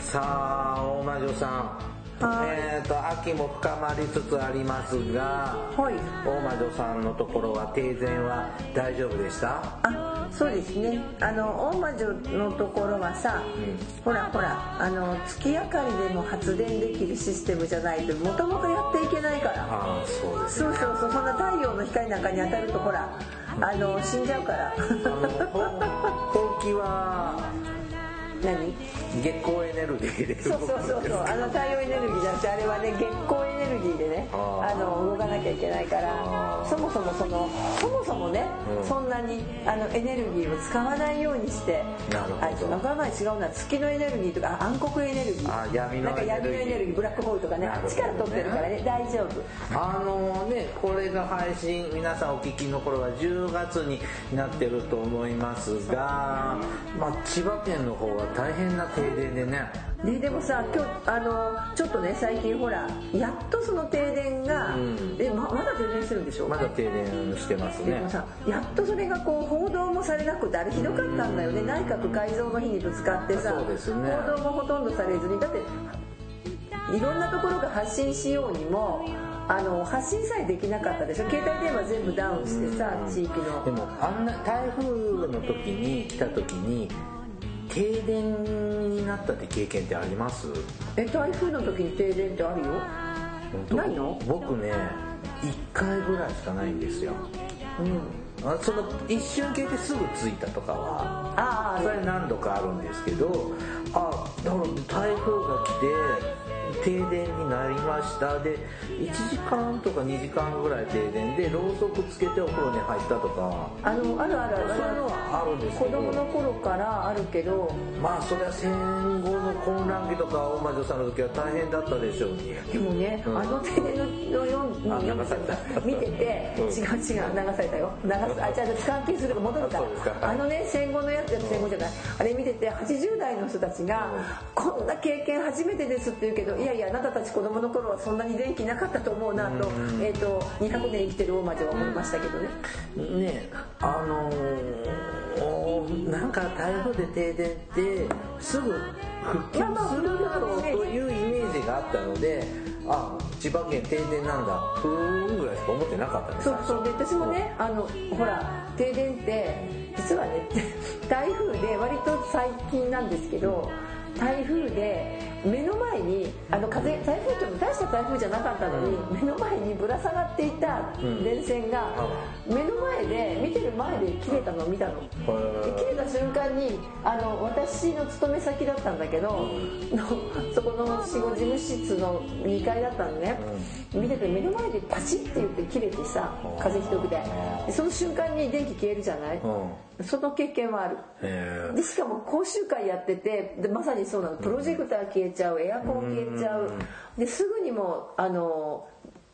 さあ大魔女さんはいえっ、と秋も深まりつつありますがはい。大魔女さんのところは停電は大丈夫でした？あ、そうですね。あの大魔女のところはさ、ほらほらあの月明かりでも発電できるシステムじゃないともともとやっていけないから。ああそうですそうそうそうそんな太陽の光なんかに当たるとほらあの死んじゃうから。あのほほうきは 何？月光エネルギーでそうそうそうそう。あの太陽エネルギーじゃなくてあれはね月光エネルギーでねあの動かなきゃいけないからそもそもそのそもそもね、うん。そんなにあのエネルギーを使わないようにしてなるほど。あわからない違うな。月のエネルギーとかあ暗黒エネルギー。あ闇のなんか闇のエネルギー。エネルギーブラックホールとかねねあっちから取ってるからね大丈夫。あのねこれが配信皆さんお聞きの頃は10月になってると思いますが、まあ、千葉県の方は大変な停電でね。ででもさ今日あのちょっとね最近ほらやっとその停電が、うん。えままだ停電してるんでしょまだ停電してますね。でもさやっとそれがこう報道もされなくてあれひどかったんだよね。内閣改造の日にぶつかってさね。報道もほとんどされずに。だっていろんなところが発信しようにもあの発信さえできなかったでしょ？携帯電話全部ダウンしてさ地域の。でもあんな台風の時に来た時に停電になったって経験ってあります？え台風の時に停電ってあるよ。ないの？僕ね1回ぐらいしかないんですよ。うん。あその一瞬消えてすぐ着いたとかはああそれ何度かあるんですけどあだから台風が来て停電になりました。で1時間とか2時間ぐらい停電でろうそくつけてお風呂に入ったとか。あのあるあるあるそういうのはあるんですけど。子供の頃からあるけど。まあそりゃ戦後の混乱期とか大魔女さんの時は大変だったでしょうに。でもね、うん。あの停電のようあに流された。見てて、うん。違う違う流されたよ。流すあじゃあ関係するか戻るから。あのね戦後のやつ戦後じゃない。あれ見てて80代の人たちが、こんな経験初めてですって言うけどいやいやあなたたち子供の頃はそんなに電気なかったと思うなと,、えー、と200年生きてる大魔女は思いましたけどね、ねあのー、なんか台風で停電ってすぐ復旧するだろうというイメージがあったのであ千葉県停電なんだふーんぐらいしか思ってなかったんですそう。そうで私もねあのほら停電って実はね 台風で割と最近なんですけど台風で目の前にあの風台風っても大した台風じゃなかったのに、目の前にぶら下がっていた電線が、目の前で見てる前で切れたのを見たの。で切れた瞬間にあの私の勤め先だったんだけど、のそこの仕事事務室の2階だったのね、見てて目の前でパチッて言って切れてさ風ひどくて。でその瞬間に電気消えるじゃない、うん。その経験はある。へでしかも講習会やっててでまさにそうなの。プロジェクター消えちゃうエアコン消えちゃう。ですぐにもあの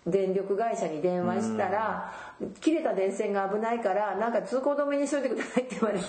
電力会社に電話したら切れた電線が危ないからなんか通行止めにしといてくださいって言われて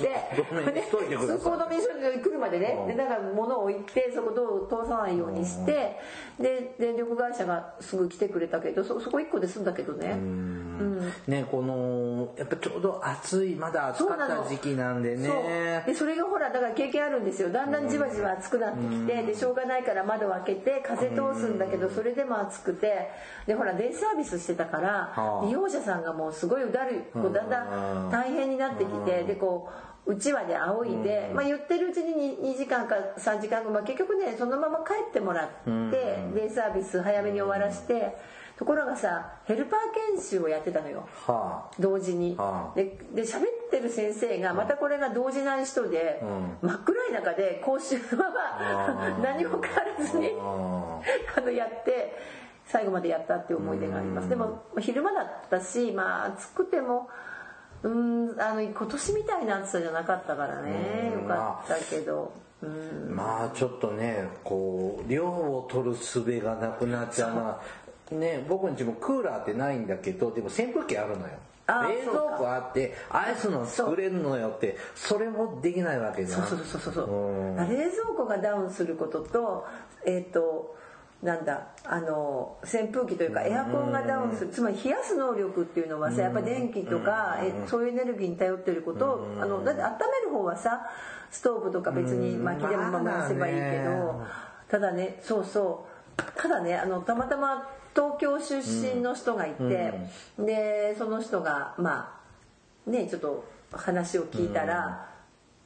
通行止めにしといて来るまでねでだから物を置いてそこ道路通さないようにしてで電力会社がすぐ来てくれたけどそそこ1個で済んだけどね。うん。ねこのやっぱちょうど暑いまだ暑かった時期なんでね。そう。でそれがほらだから経験あるんですよ。だんだんじわじわ暑くなってきてでしょうがないから窓を開けて風通すんだけどそれでも暑くて。でほらデイサービスしてたからはあ。利用者さんがもうすごいうだるいこうだんだん大変になってきてでこううちわで仰いで、まあ、言ってるうちに 2, 時間か3時間後、まあ、結局ねそのまま帰ってもらってデイサービス早めに終わらしてところがさヘルパー研修をやってたのよ。は同時に。ああ。でで喋ってる先生がまたこれが動じない人で、真っ暗い中で講習のままああ 何も変わらずに ああのやって最後までやったっていう思い出があります。でも昼間だったしまあ暑くてもうんあの今年みたいな暑さじゃなかったからね。うんよかったけど。まあちょっとねこう量を取る術がなくなっちゃう。なね僕んちもクーラーってないんだけどでも扇風機あるのよ。冷蔵庫あってアイスの作れるのよってそれもできないわけじゃん。そうそうそうそうそう。うん。冷蔵庫がダウンすることとえっ、となんだあの扇風機というかエアコンがダウンするつまり冷やす能力っていうのはさやっぱ電気とかえそういうエネルギーに頼ってることをあのだって温める方はさストーブとか別に薪でもまあ燃やせばいいけどただねそうそう。ただねあのたまたま東京出身の人がいてでその人がまあねちょっと話を聞いたら、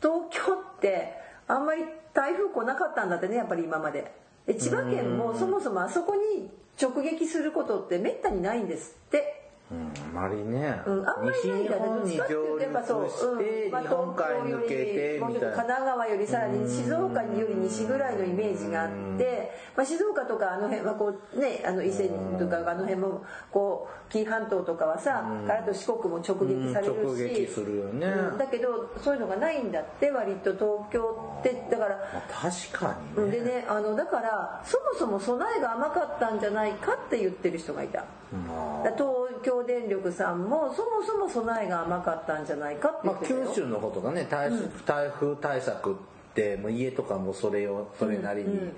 東京ってあんまり台風来なかったんだってねやっぱり今までで千葉県もそもそもあそこに直撃することってめったにないんですってうんあまりね、うん、あんまりないんだよね。どっちかっていうとやっぱそう、して日本海抜けてみたいな奈川よりさらに静岡より西ぐらいのイメージがあって、まあ、静岡とかあの辺はこうねあの伊勢とかあの辺もこう紀伊半島とかはさからと四国も直撃されるし、ねうんだけどそういうのがないんだって割と東京ってだから。まあ確かにねでねあのだからそもそも備えが甘かったんじゃないかって言ってる人がいた。まあだから東京電力さんもそもそも備えが甘かったんじゃないかって言まあ、九州の方とかね台,、台風対策ってもう家とかもそれをそれなりに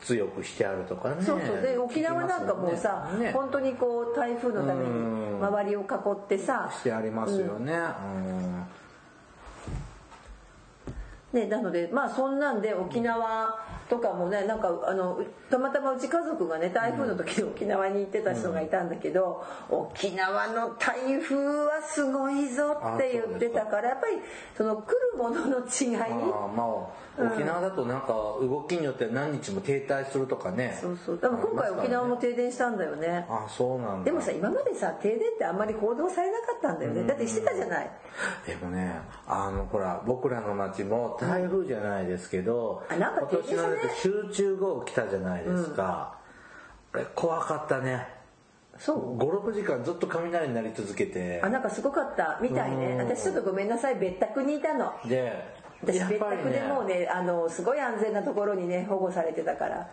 強くしてあるとかね、そうそう。で沖縄なんかもうさ、ねね。本当にこう台風のために周りを囲ってさ、してありますよね、うん。ね、なのでまあそんなんで沖縄とかもねなんかあのたまたまうち家族がね台風の時に沖縄に行ってた人がいたんだけど、沖縄の台風はすごいぞって言ってたからやっぱりその来るものの違い。ああまあ沖縄だとなんか動きによっては何日も停滞するとかね。そうそう。でも今回沖縄も停電したんだよね。あそうなんだ。でもさ今までさ停電ってあんまり報道されなかったんだよね。だってしてたじゃない。でもねあのほら僕らの町も台風じゃないですけど、あなんか今年の停電集中豪雨来たじゃないですか、あれ怖かったね。そう？56時間ずっと雷になり続けて。あなんかすごかったみたいね。私ちょっとごめんなさい別宅にいたの。で私別宅でもうねあのすごい安全なところにね保護されてたから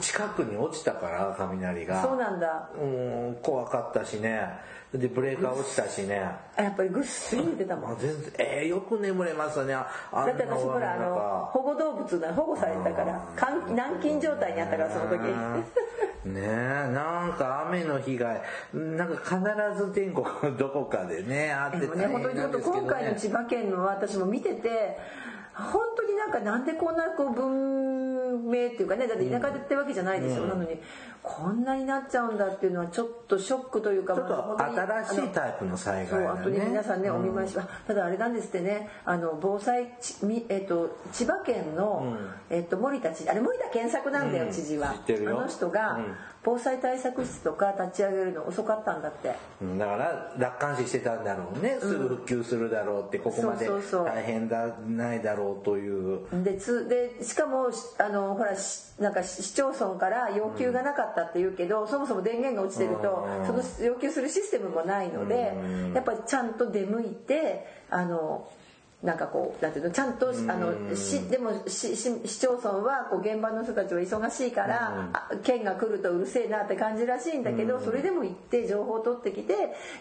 近くに落ちたから雷が。そうなんだ。うん怖かったしね。でブレーカー落ちたしね。あやっぱりぐっすり寝てたもん。あ全然えー、よく眠れますね。ああだって私ほらあの保護動物な保護されてたから監軟禁状態にあったからその時。ねえなんか雨の被害。なんか必ず全国のどこかでねあってでもね本当にちょっと今回の千葉県の私も見てて本当になんかなんでこんなこう文明っていうかねだって田舎でってわけじゃないでしょ、なのにこんなになっちゃうんだっていうのはちょっとショックというかちょっと新しいタイプの災そう害だね。あとね皆さんねお見舞いし、あただあれなんですってねあの防災えっと千葉県の、えっと森田知事あれ森田健作なんだよ、うん。知事は。知ってるよ。あの人が、うん。防災対策室とか立ち上げるの遅かったんだって。うん。だから楽観視してたんだろうね。すぐ復旧するだろうってここまでそうそうそう。大変だないだろうという。でつでしかもしあのほらしなんか市町村から要求がなかったって言うけど、そもそも電源が落ちてるとうん。その要求するシステムもないのでやっぱりちゃんと出向いてあのなんかこうなんていうのちゃんとあのしでもしし市町村はこう現場の人たちは忙しいから、あ県が来るとうるせえなって感じらしいんだけど、それでも行って情報を取ってきて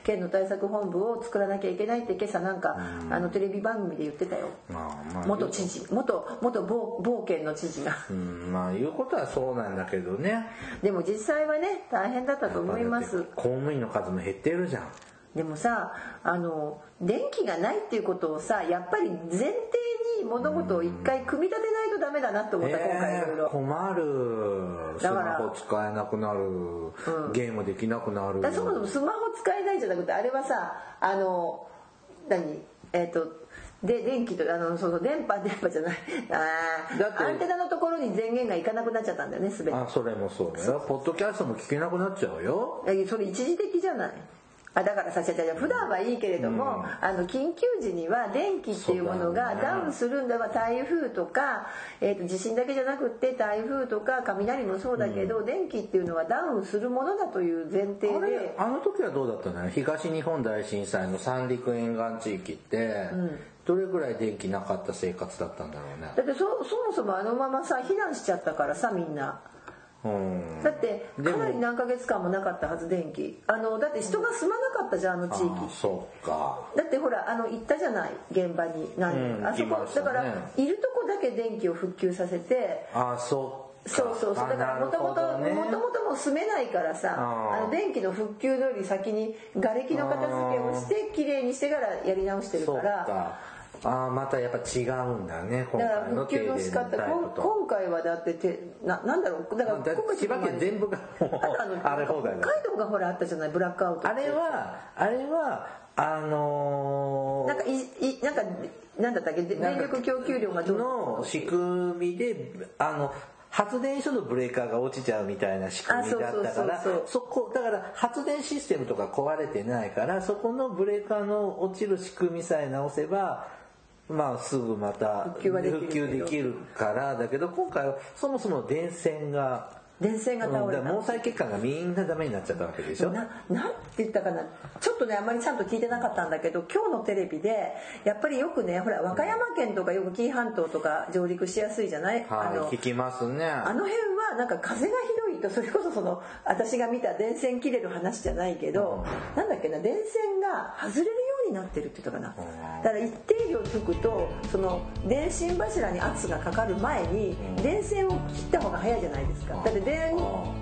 県の対策本部を作らなきゃいけないって今朝なんか、あのテレビ番組で言ってたよ。まあまあ。元知事元元某某県の知事が。うん。まあ言うことはそうなんだけどね。でも実際はね大変だったと思います。公務員の数も減ってるじゃんでもさあの電気がないっていうことをさやっぱり前提に物事を一回組み立てないとダメだなって思った、今回いろいえーろ困る。スマホ使えなくなる、ゲームできなくなる。だそもそもスマホ使えないじゃなくてあれはさあの何？えっ、とで電気とあのその電波電波じゃない。あだってーアンテナのところに電源がいかなくなっちゃったんだよね全て。あそれもそうだよ。ポッドキャストも聞けなくなっちゃうよ。それ一時的じゃない？あだからさじゃじゃ普段はいいけれども、あの緊急時には電気っていうものがダウンするんだわ台風とか、えー、と地震だけじゃなくって台風とか雷もそうだけど、電気っていうのはダウンするものだという前提であの時はどうだったの？よ東日本大震災の三陸沿岸地域って、どれぐらい電気なかった生活だったんだろうね？だってそそもそもあのままさ避難しちゃったからさみんな。うん。だってかなり何ヶ月間もなかったはず電気。あのだって人が住まなかったじゃんあの地域。そうか。だってほらあの行ったじゃない現場に何人。うんあそこね。だからいるとこだけ電気を復旧させて。あそうか。そうそうそう。だからもともともともともう住めないからさあの電気の復旧のより先に瓦礫の片付けをしてきれいにしてからやり直してるそうからかああまたやっぱ違うんだね今回の停電の仕方今回はだっててななんだろうだから千葉県全部があとあ れ放題だ。北海道がほらあったじゃないブラックアウトあれはあれはあのーなんかいいなんかなんだったっけで電力供給量がどうの仕組みであの発電所のブレーカーが落ちちゃうみたいな仕組みだったからあそうそうそうそう。そこだから発電システムとか壊れてないからそこのブレーカーの落ちる仕組みさえ直せばまあすぐまた復旧はできるけど。復旧できるからだけど今回はそもそも電線が電線が倒れた。毛細血管がみんなダメになっちゃったわけでしょ？ななんて言ったかな？ちょっとねあんまりちゃんと聞いてなかったんだけど今日のテレビでやっぱりよくねほら和歌山県とかよく紀伊半島とか上陸しやすいじゃない、あのはい聞きますね。あの辺はなんか風がひどいとそれこそその私が見た電線切れる話じゃないけど、なんだっけな？電線が外れるになってるって言ったかな、だから一定量吹くとその電信柱に圧がかかる前に電線を切った方が早いじゃないですか。だって電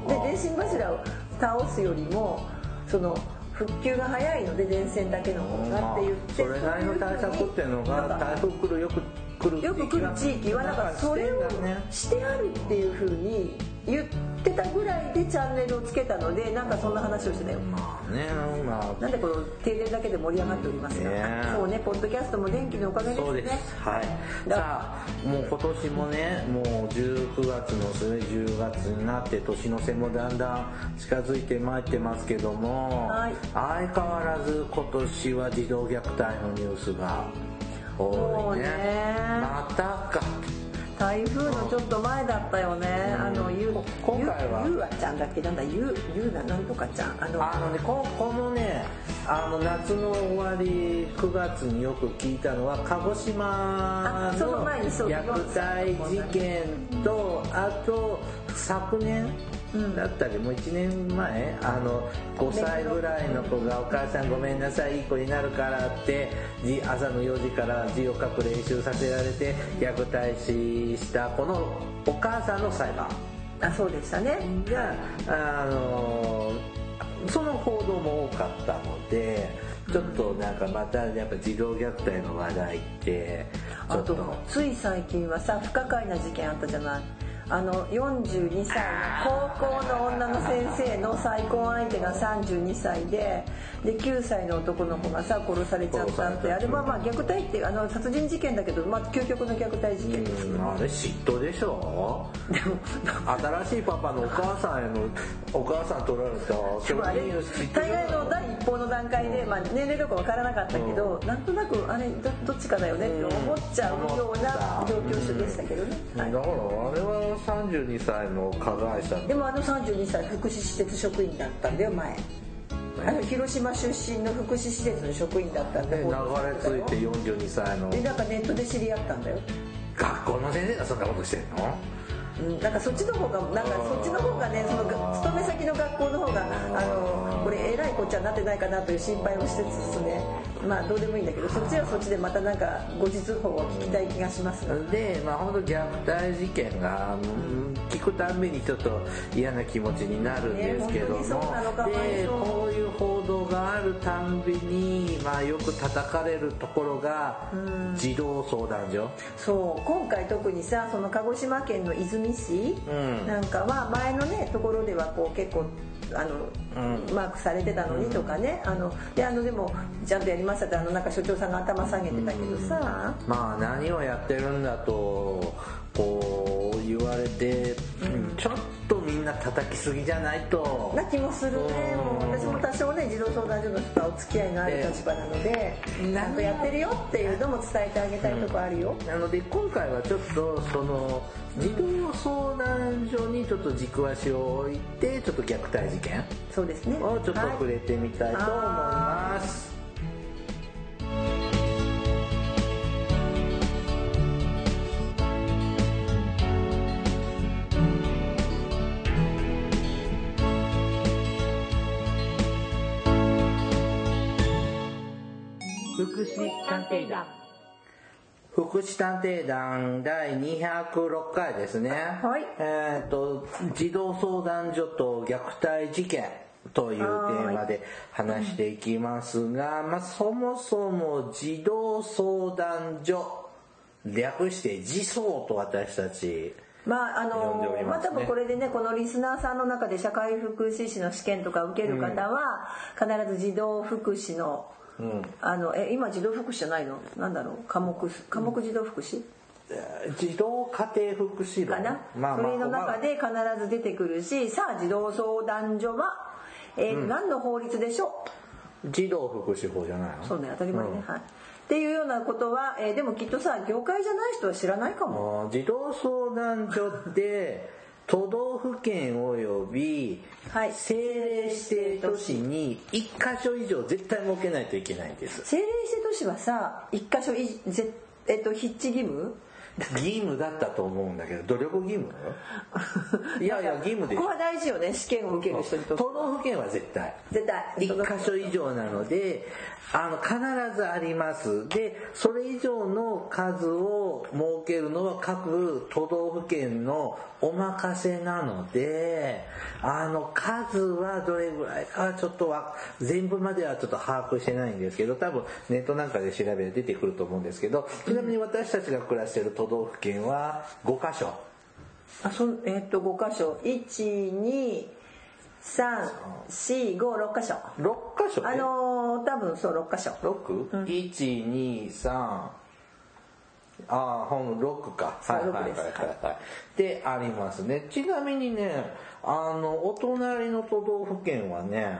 で電信柱を倒すよりもその復旧が早いので電線だけの方がって言って、それなりの対策っていうのが台風来るよく来るよく来る地域はなんかそれをしてあるっていう風に言ってたぐらいでチャンネルをつけたのでなんかそんな話をしてたよ。まあねまあ。なんでこの停電だけで盛り上がっておりますか、ねそうねポッドキャストも電気のおかげですね。そうです。はい。ださあもう今年もねもう19月の末10月になって年の瀬もだんだん近づいてまいってますけども、はい。相変わらず今年は児童虐待のニュースが多いね。そうね。またか。台風のちょっと前だったよね、あのゆこ今回は。ゆゆうあちゃんだっけ？なんだ。ゆゆうななんとかちゃん？あのあのねここのねあの夏の終わり9月によく聞いたのは鹿児島の虐待事件とあと昨年？だったりもう1年前あの5歳ぐらいの子が「お母さんごめんなさいいい子になるから」ってじ朝の4時から字を書く練習させられて虐待死したこのお母さんの裁判。あそうでしたね。が、あのその報道も多かったのでちょっとなんかまたやっぱ児童虐待の話題ってちあとつい最近はさ不可解な事件あったじゃないあの42歳の高校の女の先生の再婚相手が32歳でで9歳の男の子がさ殺されちゃったってあれはまあ虐待ってあの殺人事件だけど、まあ、究極の虐待事件です。あれ嫉妬でしょ？でも新しいパパのお母さんへのお母さん取られたでもあれ大概の第一報の段階で、まあ、年齢とか分からなかったけど、なんとなくあれどどっちかだよねって思っちゃうような状況でしたけどね、はい。だからあれは32歳の加害者でもあの32歳福祉施設職員だったんだよ前あの広島出身の福祉施設の職員だったんでで流れ着いて42歳のでなんかネットで知り合ったんだよ、学校の先生がそんなことしてんのうん、なんかそっちの方がなんかそっちの方がねそのが勤め先の学校の方があのこれえらいこっちゃになってないかなという心配をしつつね。まあどうでもいいんだけどそっちはそっちでまたなんか後日報を聞きたい気がしますがで。まあ本当虐待事件がうん聞くたんびにちょっと嫌な気持ちになるんですけども、でこういう報道があるたんびに、まあ、よく叩かれるところが児童相談所。そう。今回特にさその鹿児島県の出水市うん。なんかは前のねところではこう結構あの、うん。マークされてたのにとかね。あのであのでもちゃんとやりましたってあのなんか所長さんが頭下げてたけどさ、まあ何をやってるんだとこう言われて、ちょっんな叩きすぎじゃないと。な気もするね。私も多少ね児童動相談所の人とはお付き合いのある立場なのでちゃんとやってるよっていうのも伝えてあげたいとこあるよ、なので今回はちょっとその児童相談所にちょっと軸足を置いてちょっと虐待事件そうですね。をちょっと触はい。れてみたいと思います、福祉探偵団。福祉探偵団第206回ですね。はい。えっ、と、児童相談所と虐待事件というテーマで話していきますが、まあそもそも児童相談所、略して児相と私たち、まああのまありますね。多分これでねこのリスナーさんの中で社会福祉士の試験とか受ける方は、必ず児童福祉のうん、あのえ今児童福祉じゃないの？なんだろう？科目科目児童福祉？児童家庭福祉論。かな、それの中で必ず出てくるしさあ児童相談所は、えー何の法律でしょ児童福祉法じゃないの？うそうね当たり前ね、はい。っていうようなことは、えーでもきっとさ業界じゃない人は知らないかも。児童相談所って 都道府県及びはい。政令指定都市に1箇所以上絶対設けないといけないんです。政令指定都市はさ一箇所いぜえっと筆致義務？義務だったと思うんだけど努力義務？いやいや義務でここは大事よね試験を受ける人にとって。都道府県は絶対。絶対1箇所以上なのであの必ずあります。でそれ以上の数を設けるのは各都道府県のお任せなのであの数はどれぐらいかはちょっとは全部まではちょっと把握してないんですけど多分ネットなんかで調べて出てくると思うんですけどちなみに私たちが暮らしている都道府県は5箇所。あそんえっと5箇所。12345箇所。6箇所？あのー多分そう6箇所。6?123 ああほん6か。はいはいはいはい。はい。でありますね。ちなみにねあのお隣の都道府県はね、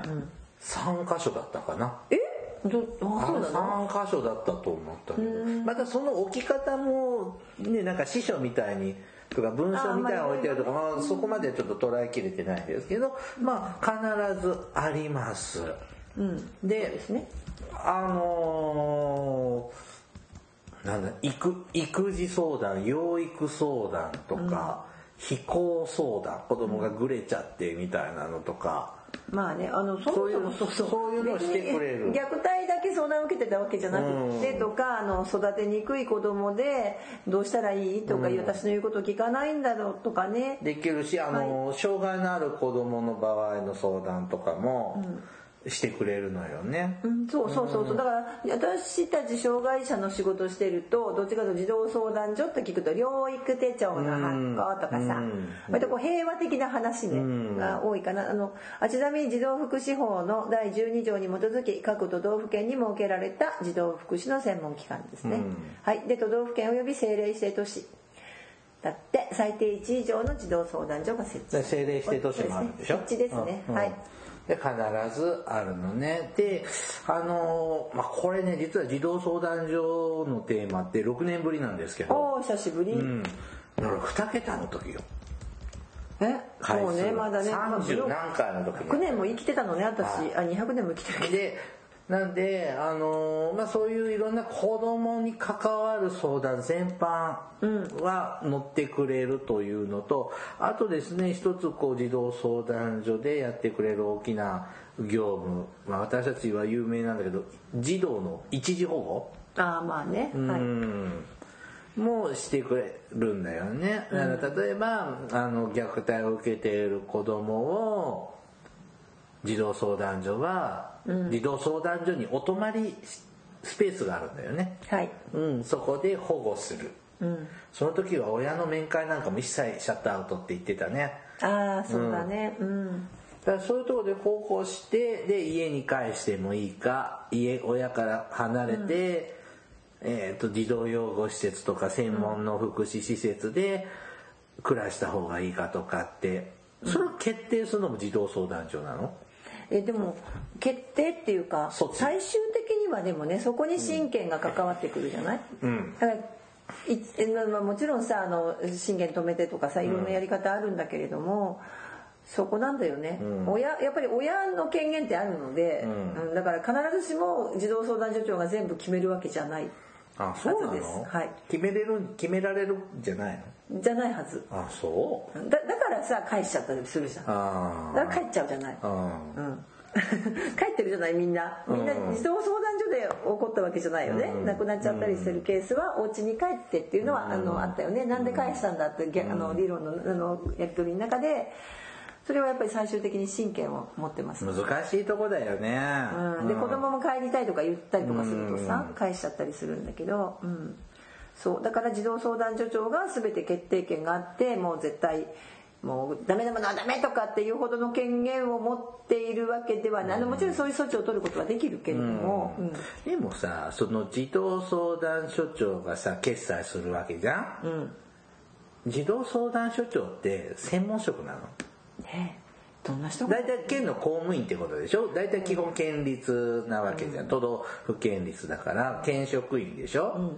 3箇所だったかな。え？3箇所だったと思ったけど。またその置き方もねなんか師匠みたいにとか文章みたいなの置いてあるとかまあ、そこまでちょっと捉えきれてないですけどまあ必ずあります、でですね。あのーなんだ育育児相談養育相談とか、非行相談子供がぐれちゃってみたいなのとか、まあねあのそもそもそういう。そういうのをしてくれる。虐待だけ相談を受けてたわけじゃなくて、とかあの育てにくい子供でどうしたらいいとか、私の言うこと聞かないんだろうとかね。できるしあの、障害のある子供の場合の相談とかもしてくれるのよね、うんそうそうそうそう。だから私たち障害者の仕事してるとどっちかというと児童相談所って聞くと療育手帳の発行とかさ。うん割とこう平和的な話ねが多いかな。あのあちなみに児童福祉法の第12条に基づき各都道府県に設けられた児童福祉の専門機関ですね、うん。はい。で都道府県及び政令指定都市。だって最低1以上の児童相談所が設置で政令指定都市もあるんでしょ？設置ですね、うん。はいで必ずあるのね。であのまあこれね実は児童相談所のテーマって6年ぶりなんですけど。おお久しぶり、うん。だから2桁の時よ。え？そうねまだね30何回の時100年も生きてたのね私、はい。あ200年も生きてるでなんで、あのーまあ、そういういろんな子供に関わる相談全般は乗ってくれるというのと、あとですね一つこう児童相談所でやってくれる大きな業務、まあ、私たちは有名なんだけど児童の一時保護、ああまあね、はい。うんもしてくれるんだよね。だから例えばあの虐待を受けている子供を児童相談所は、児童相談所にお泊まりスペースがあるんだよね。はい。うん、そこで保護する。うん。その時は親の面会なんかも一切シャットアウトって言ってたね。ああそうだね。うん、だからそういうところで保護してで家に帰してもいいか家親から離れて、えー、と児童養護施設とか専門の福祉施設で暮らした方がいいかとかってそれを決定するのも児童相談所なの、えでも決定っていうか最終的にはでもねそこに親権が関わってくるじゃない、うん。だからもちろんさあの親権止めてとかさいろんなやり方あるんだけれども、そこなんだよね、親やっぱり親の権限ってあるので、うんだから必ずしも児童相談所長が全部決めるわけじゃないあそうなの、はい。決めれる決められるんじゃないじゃないはず。のあそう？だだからさ返しちゃったりするじゃん。だあから帰っちゃうじゃない？あうん。帰ってるじゃないみんな。みんな児童相談所で起こったわけじゃないよね、亡くなっちゃったりしてるケースはお家に帰ってっていうのはあのあったよね。なんで返したんだってあの理論のあのやり取りの中でそれはやっぱり最終的に親権を持ってます、難しいとこだよね、うん、で子供も帰りたいとか言ったりとかするとさ返しちゃったりするんだけど、うん、そう。だから児童相談所長が全て決定権があってもう絶対もうダメなものはダメとかっていうほどの権限を持っているわけではない、あのもちろんそういう措置を取ることはできるけれども、うん。でもさその児童相談所長がさ決裁するわけじゃん、うん。児童相談所長って専門職なの？ねえ。どんな人が？大体県の公務員ってことでしょ？大体基本県立なわけじゃん、都道府県立だから県職員でしょ、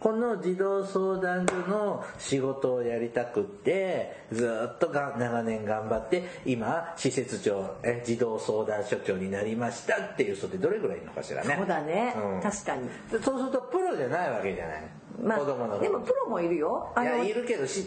この児童相談所の仕事をやりたくってずっとが長年頑張って今施設長え児童相談所長になりましたっていう人ってどれぐらいいるのかしらね。そうだね、うん。確かに。でそうするとプロじゃないわけじゃない、まあでもプロもいるよ。あのいやいるけどし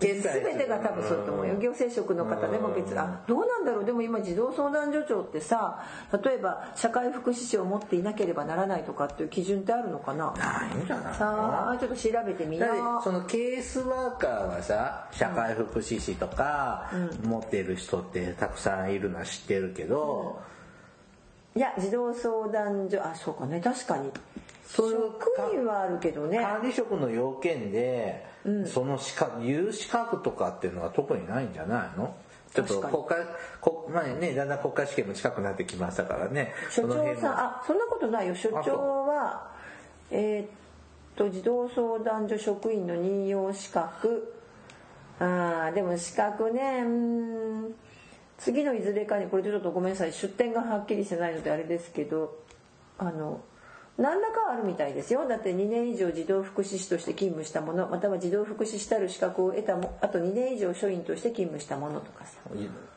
全てが多分そうだと思うよ。行政職の方でも別あどうなんだろう。でも今児童相談所長ってさ例えば社会福祉士を持っていなければならないとかっていう基準ってあるのかな？ないんじゃないさあちょっと調べてみよう。そのケースワーカーはさ社会福祉士とか持ってる人ってたくさん。いるのは知ってるけど、いや児童相談所あそうかね確かにそういう職員はあるけどね。管理職の要件で、その資格有資格とかっていうのは特にないんじゃないの？ちょっと国家こまあねだんだん国家試験も近くなってきましたからね。所長さんあそんなことないよ。所長はえーっと児童相談所職員の任用資格。あーでも資格ねうーん次のいずれかにこれちょっとごめんなさい。出典がはっきりしてないのであれですけどあの何らかはあるみたいですよ。だって2年以上児童福祉士として勤務したものまたは児童福祉士たる資格を得たもあと2年以上署員として勤務したものとかさ。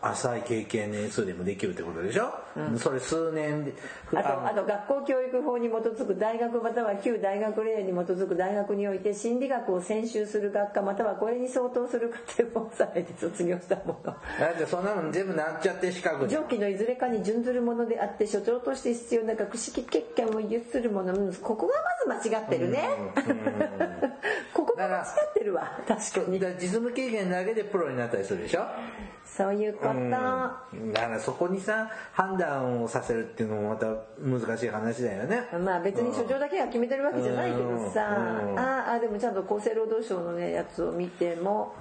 浅い経験年数でもできるってことでしょ、それ数年であとあと学校教育法に基づく大学または旧大学令に基づく大学において心理学を専修する学科またはこれに相当する課程をされて卒業したもの。だってそんなの全部なっちゃって資格上記のいずれかに準ずるものであって所長として必要な学識欠陥を有するものうんここがまず間違ってるね。ここが間違ってるわ。確かに。だから実務経験だけでプロになったりするでしょ？そういうこと、だからそこにさ判断をさせるっていうのもまた難しい話だよね。まあ別に所長だけが決めてるわけじゃないけどさ、うん。ああでもちゃんと厚生労働省のねやつを見ても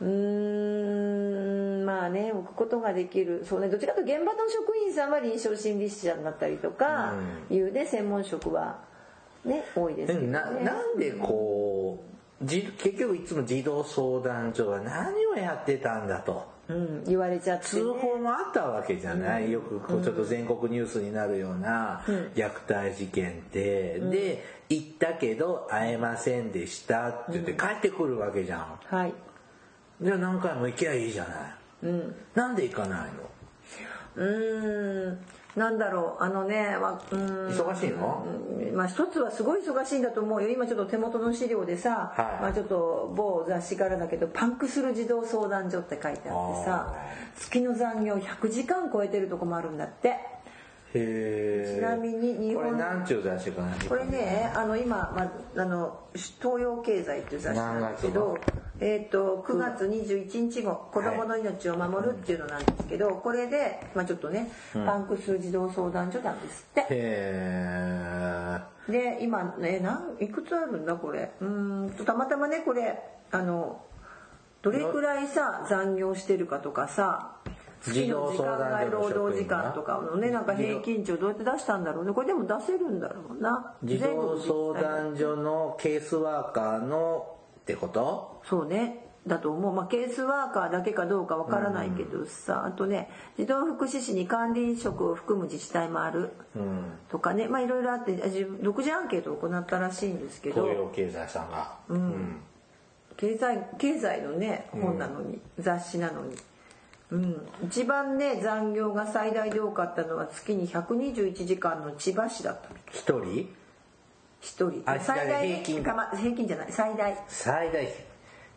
うーんまあね置くことができる。そうねどっちかというと現場の職員さんは臨床心理士さんだったりとかいうね専門職はね多いですけどね。ななんでこうじ結局いつも児童相談所は何をやってたんだと。うん、言われちゃって、ね、通報もあったわけじゃない、よくこうちょっと全国ニュースになるような虐待事件って、で行ったけど会えませんでしたって言って帰ってくるわけじゃん。はいじゃあ何回も行きゃいいじゃない、うん。なんで行かないの？うーんなんだろう。あのね、まあ、うーん。忙しいの？うんまあ一つはすごい忙しいんだと思うよ。今ちょっと手元の資料でさ、はい。まあ、ちょっと某雑誌からだけど「パンクする児童相談所」って書いてあってさ月の残業100時間超えてるとこもあるんだって。へえちなみに日本これ何ちゅう雑誌かな？これねあの今、まあ、あの東洋経済っていう雑誌なんですけどえー、と9月21日号「子どもの命を守る」っていうのなんですけど、これで、まあ、ちょっとね、パンクス児童相談所なんですって。へえで今ねなんいくつあるんだこれ？うーんとたまたまねこれあのどれくらいさ残業してるかとかさ月の時間外労働時間とかのねなんか平均値をどうやって出したんだろうね。これでも出せるんだろうな。児童相談所のケースワーカーのってこと？そうね。だと思う、まあ、ケースワーカーだけかどうかわからないけどさ、あとね児童福祉士に管理職を含む自治体もある。うん。とかね。まあいろいろあって自分独自アンケートを行ったらしいんですけど。東洋経済さんが。うん。経済経済のね本なのに、雑誌なのに。うん、一番ね残業が最大で多かったのは月に121時間の千葉市だった一人？一人。あ最大平均平均。じゃない。最大。最大。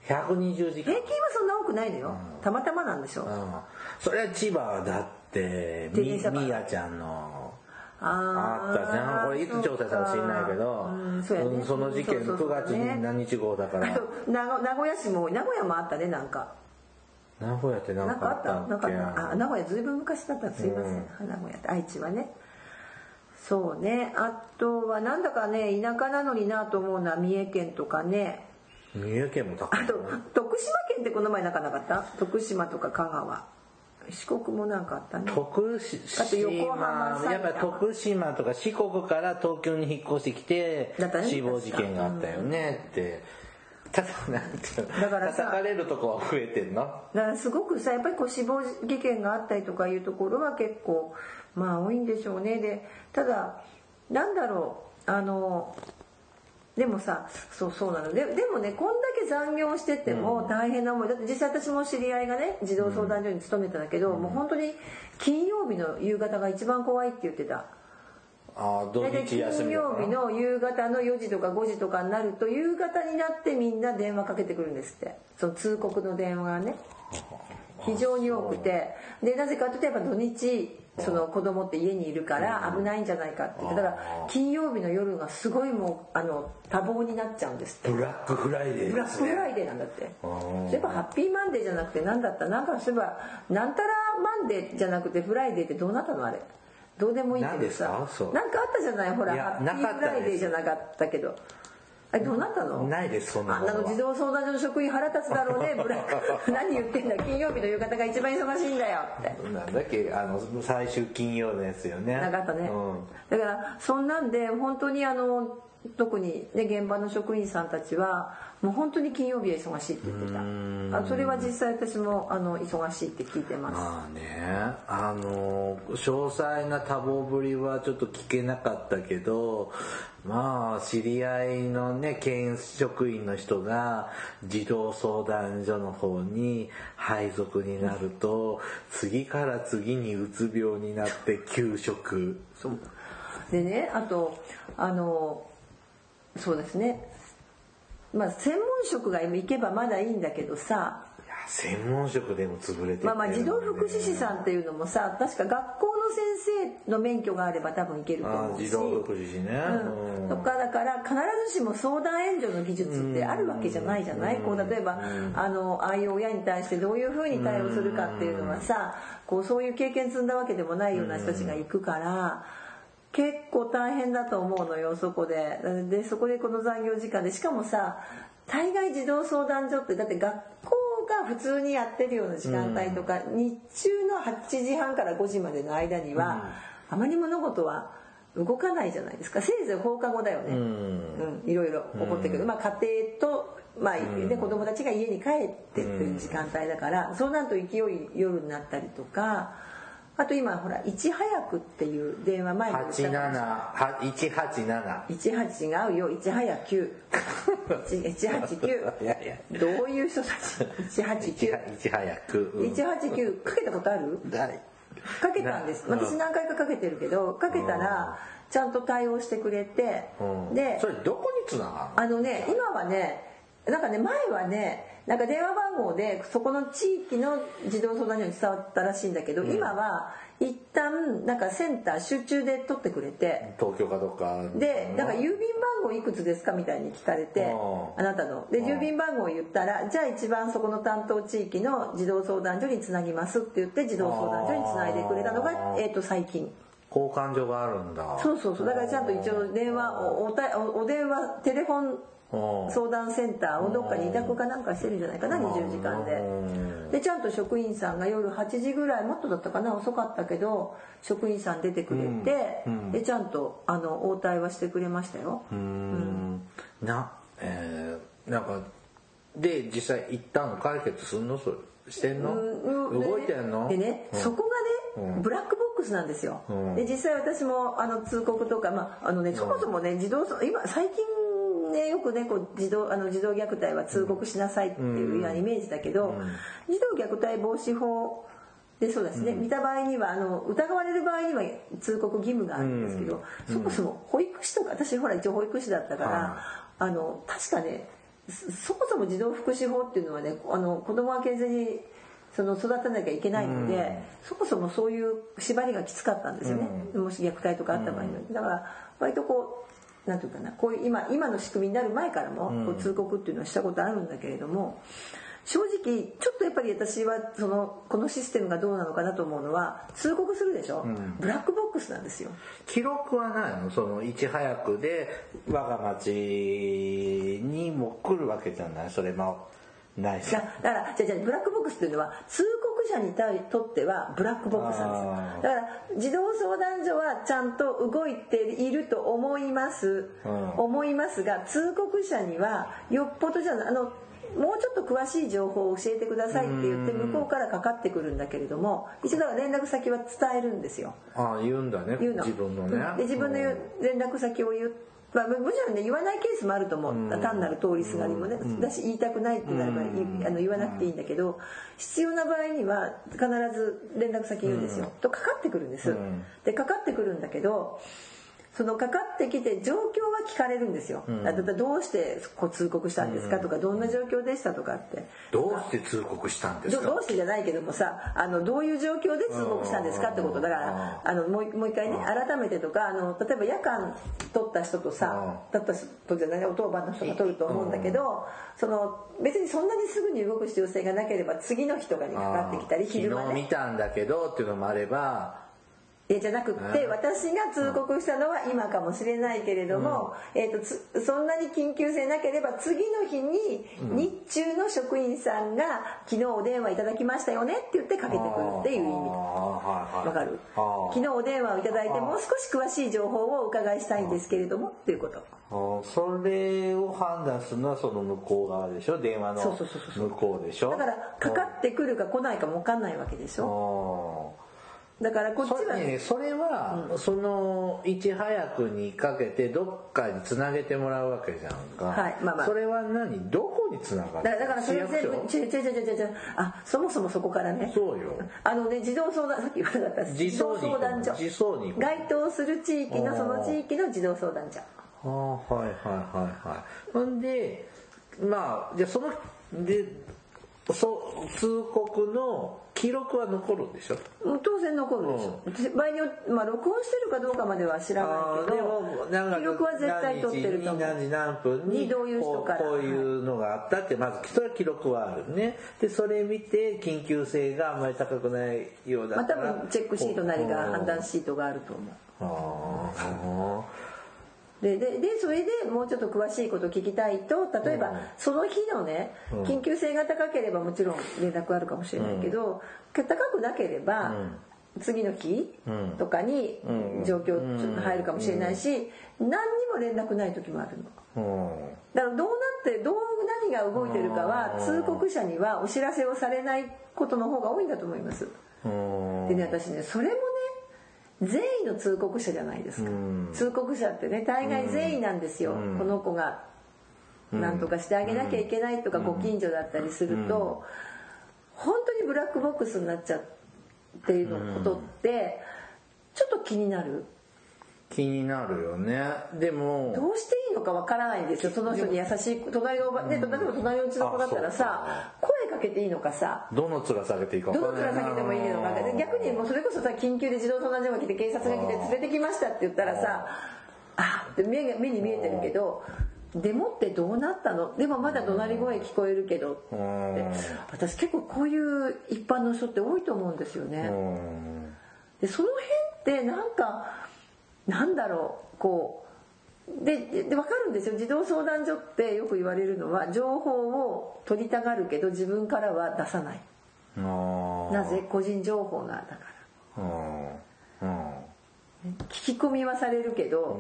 120時間。平均はそんな多くないのよ、たまたまなんでしょ、う。ん。それは千葉だってみやちゃんのああったじゃん。これいつ調査したか知んないけど。うんそね。うんその事件9そうそうそう月に何日号だかあらと名古名古屋市も名古屋もあったねなんか。名古屋って何かあったたな。んかっけあ名古屋ずいぶん昔だった。すいません、名古屋って愛知はねそうね。あとはなんだかね田舎なのになと思うのは三重県とかね。三重県も高いあと徳島県ってこの前なかなかった？徳島とか香川。四国もなんかあったね。徳あと横浜島やっぱり徳島とか四国から東京に引っ越してきてね死亡事件があったよね。って。ただなんていうの？だからさ叩かれるとこは増えてんの？だからすごくさやっぱりこう死亡事件があったりとかいうところは結構まあ多いんでしょうね。でただなんだろう。あのでもさそうそうなの。ででもねこんだけ残業してても大変な思い。だって実際私も知り合いがね児童相談所に勤めてたけど、もう本当に金曜日の夕方が一番怖いって言ってた。ああ土日休金曜日の夕方の4時とか5時とかになると夕方になってみんな電話かけてくるんですって。その通告の電話がね。非常に多くて。でなぜかというとやっぱ土日その子供って家にいるから危ないんじゃないかって。言ってだから金曜日の夜がすごいもうあの多忙になっちゃうんですって。ブラックフライデーブラックフライデーなんだって。そういえばハッピーマンデーじゃなくて何だった？なんかそういえばなんたらマンデーじゃなくてフライデーってどうなったのあれ？どうでもいいけどさ。なんか？あったじゃない？ほらハッピーフライデーじゃなかったけどあれどうなったのないですそんなあんなの児童相談所の職員腹立つだろうねブラック。何言ってんだ金曜日の夕方が一番忙しいんだよって。なんだっけあの最終金曜のやつよね。なかったね、うん。だからそんなんで本当にあの特にね現場の職員さんたちはもう本当に金曜日は忙しいって言ってた。あそれは実際私もあの忙しいって聞いてます。まあね。あの詳細な多忙ぶりはちょっと聞けなかったけどまあ知り合いのね県職員の人が児童相談所の方に配属になると次から次にうつ病になって休職。そう。でねあとあのそうですね。まあ専門職が行けばまだいいんだけどさ。専門職でも潰れてってるまあまあ児童福祉士さんっていうのもさ確か学校の先生の免許があれば多分いけるとあ思うし。児童福祉士ね、うん、とかだから必ずしも相談援助の技術ってあるわけじゃないじゃない、こう例えば、あのああいう親に対してどういうふうに対応するかっていうのはさこうそういう経験積んだわけでもないような人たちが行くから。結構大変だと思うのよそこで。でそこでこの残業時間で。しかもさ大概児童相談所ってだって学校が普通にやってるような時間帯とか、日中の8時半から5時までの間には、あまり物事は動かないじゃないですか。せいぜい放課後だよね、うん。いろいろ起こってくる、まあ、家庭と、まあね、子供たちが家に帰ってくる時間帯だから、そうなると勢い夜になったりとかあと今ほら「いち早く」っていう電話前に言った87は187 18が合うよ。1早9 189いやいや。どういう人たち？189 1早く、うん。189かけたことある？ない。かけたんです。な私何回かかけてるけどかけたらちゃんと対応してくれてうん。でそれどこにつながるあのね今はねなんかね前はねなんか電話番号でそこの地域の児童相談所に伝わったらしいんだけど、今は一旦なんかセンター集中で取ってくれて東京かどっか。でだから郵便番号いくつですかみたいに聞かれてうんあなたの。で郵便番号を言ったらじゃあ一番そこの担当地域の児童相談所につなぎますって言って児童相談所につないでくれたのが、えー、と最近交換所があるんだ。そうそうそう。だからちゃんと一応電話おおたおお電話テレフォンうん相談センターをどっかに委託かなんかしてるんじゃないかな20時間で。でちゃんと職員さんが夜8時ぐらいもっとだったかな遅かったけど職員さん出てくれて、でちゃんとあの応対はしてくれましたよ、うーん。なえーなんかで実際一旦解決すんの？それ。してんの、うん。動いてんの？でね、うん。そこがね、ブラックボックスなんですよ、うん。で実際私もあの通告とか、まああのね、そもそもね児童今最近ねよくねこう児童あの児童虐待は通告しなさいっていうようなイメージだけど、児童虐待防止法でそうですね、見た場合にはあの疑われる場合には通告義務があるんですけど、そもそも保育士とか私ほら一応保育士だったから、はあの確かねそそもそも児童福祉法っていうのはねあの子供は健全にその育てなきゃいけないので、そもそもそういう縛りがきつかったんですよね、もし虐待とかあった場合に、だから割とこうなんていうかなこういう今今の仕組みになる前からも、こう通告っていうのはしたことあるんだけれども正直ちょっとやっぱり私はそのこのシステムがどうなのかなと思うのは通告するでしょ、ブラックボックスなんですよ。記録はないの？そのいち早くで我が町にも来るわけじゃない？それもない。しだだからじゃあじゃあブラックボックスっていうのは通告者に対とってはブラックボックスなんですだから児童相談所はちゃんと動いていると思います、うん。思いますが通告者にはよっぽどじゃあのもうちょっと詳しい情報を教えてくださいって言って向こうからかかってくるんだけれども一度だから連絡先は伝えるんですよ。ああ言うんだね。自分のね、うん。で自分の連絡先を言うまあ、もちろんね言わないケースもあると思う、単なる通りすがりもね、だし言いたくないってなれば、いあの言わなくていいんだけど必要な場合には必ず連絡先言うんですよ、とかかってくるんです、ん。でかかってくるんだけどそのかかってきて状況は聞かれるんですよ、だだどうしてこう通告したんですかとか、どんな状況でしたとかって。どうして通告したんですか？どどうしてじゃないけどもさあのどういう状況で通告したんですかってことだからあのもうもう一回ね改めてとかあの例えば夜間取った人とさ取った人じゃないお当番の人が取ると思うんだけどその別にそんなにすぐに動く必要性がなければ次の日とかにかかってきたり昨昼間ね。日見たんだけどっていうのもあればえじゃなくって私が通告したのは今かもしれないけれども、えー、とつそんなに緊急性なければ次の日に日中の職員さんが「昨日お電話いただきましたよね」って言ってかけてくるっていう意味。わかる？昨日お電話をいただいてもう少し詳しい情報をお伺いしたいんですけれどもっていうこと。それを判断するのはその向こう側でしょ？電話のそうそうそうそう向こうでしょ？だからかかってくるか来ないかも分かんないわけでしょ？あだからこっちそはれねそれは、そのいち早くにかけてどっかにつなげてもらうわけじゃんか、はいまあまあ。それは何？どこにつながるだだからそれ全部市役違う違う違う違う違うあそもそもそこからね。そうよ。あのね児童相談さっき言わなかった。児相に行くの相談所。児相に該当する地域のその地域の児童相談所。ああはいはいはいはい。ほんでまあじゃあそのでそう通告の記録は残るんでしょ？うん当然残るでしょ、場合によってまあ録音してるかどうかまでは知らないけど記録は絶対取ってると思う。何時何分ににどういう人から。こういうのがあったってまずそれは記録はあるね。でそれ見て緊急性があんまり高くないようだまあ多ったら分チェックシートなりが判断しシートがあると思う。あでででそれでもうちょっと詳しいこと聞きたいと例えば、その日のね緊急性が高ければもちろん連絡あるかもしれないけど、高くなければ、次の日とかに状況ちょっと入るかもしれないし、何にも連絡ない時もあるの。うん。だからどうなってどう何が動いてるかは通告者にはお知らせをされないことの方が多いんだと思います。うん。でね私ねそれもね善意の通告者じゃないですか、通告者ってね大概善意なんですよ、この子が。何とかしてあげなきゃいけないとかご近所だったりすると、本当にブラックボックスになっちゃうっていうのことってちょっと気になる。気になるよね。でも。どうしていいのかわからないんですよ。その人に優しい隣のおば、ね、例えば隣のうちの子だったらさ声かけていいのかさ。どの面下げていいか分どのかんないな。面下げてもいいのかで逆にもうそれこそさ緊急で児童相談所が来て警察が来て連れてきましたって言ったらさあって目が目に見えてるけどでもってどうなったの？でもまだ怒鳴り声聞こえるけど。って私結構こういう一般の人って多いと思うんですよね。うん。でその辺ってなんかなんだろうこうででで分かるんですよ。児童相談所ってよく言われるのは情報を取りたがるけど自分からは出さない。なぜ個人情報がだから。うん。うん。聞き込みはされるけど、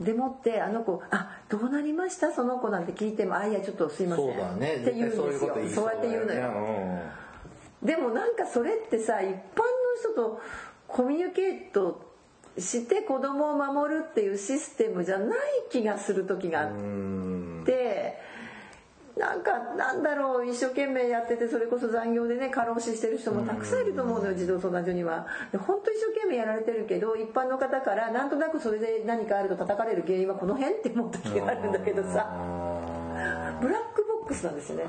でもってあの子あどうなりました？その子なんて聞いてもあいやちょっとすいません。そうだね。って言うんですよ。そうやって言うのよ、よ。でもなんかそれってさ一般の人とコミュニケートして子供を守るっていうシステムじゃない気がする時があってなんかなんだろう一生懸命やっててそれこそ残業でね過労死してる人もたくさんいると思うのよ児童相談所には。で本当一生懸命やられてるけど一般の方からなんとなくそれで何かあると叩かれる原因はこの辺って思う時があるんだけどさブラックボックスなんですよね。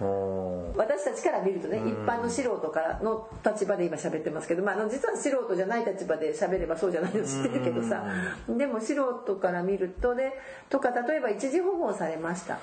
うん。私たちから見るとね、一般の素人からの立場で今喋ってますけど、まあ、あの実は素人じゃない立場で喋ればそうじゃないの知ってるけどさ、でも素人から見るとねとか例えば一時保護をされました。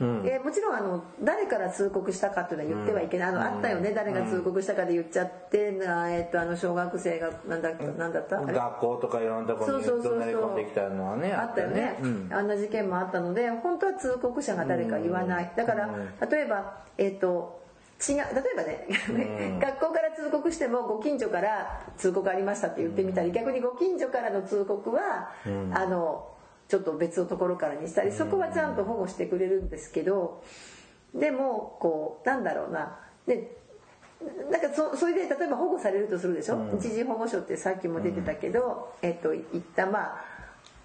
うん。えーもちろんあの誰から通告したかっていうのは言ってはいけない、あのあったよね。誰が通告したかで言っちゃって、な。えっとあの小学生がなんだなんだった？学校とかいろんなところにそうそうそうそう。怒鳴り込んできたのはねあったよね、うん。あんな事件もあったので本当は通告者が誰か言わない。だから例えばえっ、と違う例えばね、学校から通告してもご近所から通告ありましたって言ってみたり逆にご近所からの通告は、あのちょっと別のところからにしたりそこはちゃんと保護してくれるんですけどでもこうなんだろうな。でなんかそそれで例えば保護されるとするでしょ、一時保護所ってさっきも出てたけど、えっと言ったまあ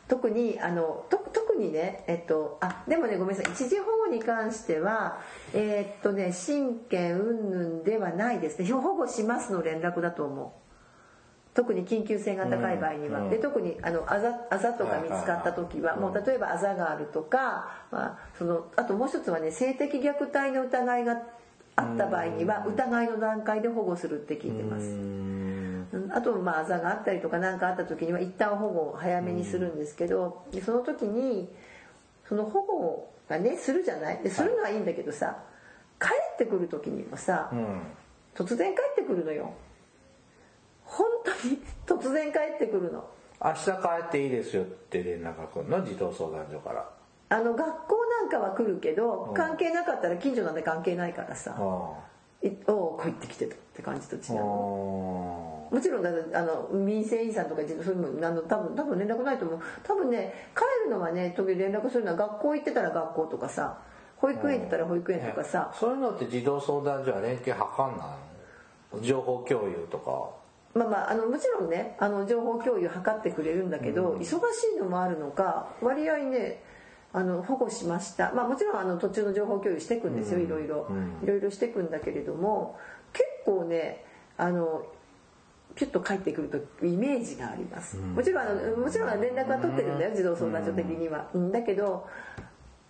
特にあのと特にねえっとあでもねごめんなさい。一時保護に関してはえっとね親権云々ではないですね。保護しますの連絡だと思う特に緊急性が高い場合には、うんで特にあのあざあざとか見つかった時ははいもう例えばあざがあるとか、まあ、そのあともう一つはね性的虐待の疑いがあった場合には疑いの段階で保護するって聞いてます。うん。うんあとまああざがあったりとか何かあった時には一旦保護を早めにするんですけど、でその時にその保護がねするじゃない？でするのはいいんだけどさ帰ってくる時にもさ、うん。突然帰ってくるのよ本当に突然帰ってくるの。明日帰っていいですよって連絡が来るの？児童相談所から。あの学校なんかは来るけど関係なかったら近所なんで関係ないからさあ「いおう帰ってきてた」って感じと違あうのもちろんだからあの民生委員さんとかそういうのあの多分多分連絡ないと思う。多分ね帰るのはね時々連絡するのは学校行ってたら学校とかさ保育園行ってたら保育園とかさ。そういうのって児童相談所は連携図んないの？情報共有とかまあまああのもちろんねあの情報共有図ってくれるんだけど、忙しいのもあるのか割合ねあの保護しました。まあもちろんあの途中の情報共有していくんですよ、いろいろ、いろいろしていくんだけれども結構ねあのピュッと帰ってくるとイメージがあります、もちろんあのもちろん連絡は取ってるんだよ児童相談所的には、うん。だけど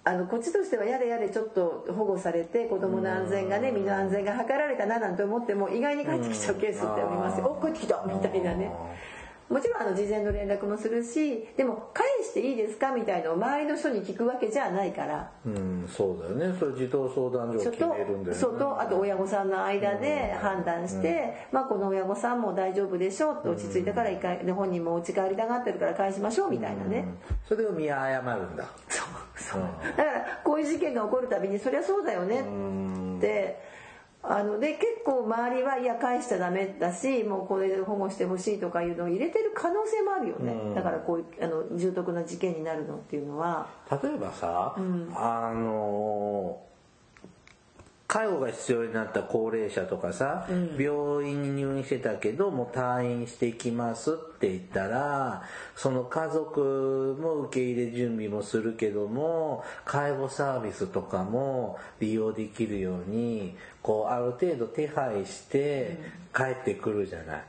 あのこっちとしてはやれやれちょっと保護されて子供の安全がね身の安全が図られたななんて思っても意外に帰ってきちゃうケースってありますよ、お帰ってきたみたいなね。もちろんあの事前の連絡もするしでも返していいですかみたいのを周りの人に聞くわけじゃないから。うんそうだよね。それ児童相談所を決めるんだよね。そうとあと親御さんの間で判断して、まあ、この親御さんも大丈夫でしょうって落ち着いたから一回で本人もお家帰りたがってるから返しましょうみたいなね、それを見誤るんだ。そ うそう。だからこういう事件が起こるたびにそりゃそうだよね。ってあので結構周りはいや返しちゃダメだしもうこれで保護してほしいとかいうのを入れてる可能性もあるよね。だからこういうあの重篤な事件になるのっていうのは。例えばさ、あの介護が必要になった高齢者とかさ、病院に入院してたけどもう退院してきますって言ったらその家族も受け入れ準備もするけども介護サービスとかも利用できるようにこうある程度手配して帰ってくるじゃない、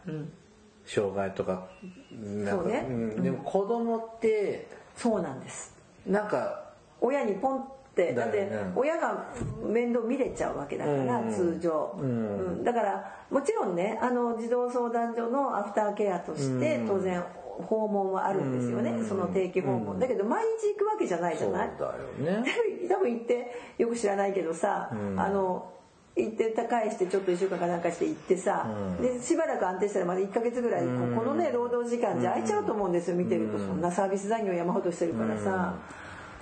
障害とかなんかそうね。ん。でも子供ってそうなんです。なんか親にポンって親が面倒見れちゃうわけだから、うん。通常、うん。だからもちろんねあの児童相談所のアフターケアとして当然訪問はあるんですよね、その定期訪問、だけど毎日行くわけじゃないじゃない、そうだよね。多分行ってよく知らないけどさ、あの行って返してちょっと1週間かなんかして行ってさ、でしばらく安定したらまだ1ヶ月ぐらい、ここのね労働時間じゃ空いちゃうと思うんですよ。見てると、そんなサービス残業山ほどしてるからさ、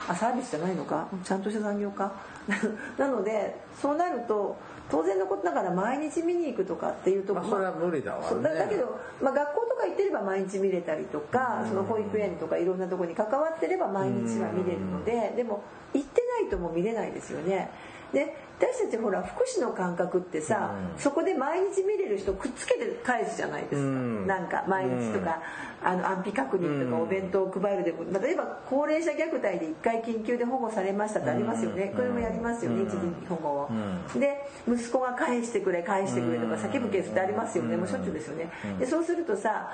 あサービスじゃないのか？ちゃんとした残業か？なのでそうなると当然のことだから毎日見に行くとかっていうとこ、まあ、それは無理だわね。だだけど、まあ、学校とか行ってれば毎日見れたりとか、その保育園とかいろんなところに関わってれば毎日は見れるので、でも行ってないともう見れないですよねで私たちほら福祉の感覚ってさ、そこで毎日見れる人くっつけて返すじゃないですか、なんか毎日とか、あの安否確認とかお弁当を配るでも例えば高齢者虐待で1回緊急で保護されましたってありますよね、これもやりますよね、一時保護を、で息子が返してくれ返してくれとか叫ぶケースってありますよね。もうしょっちゅうですよね。でそうするとさ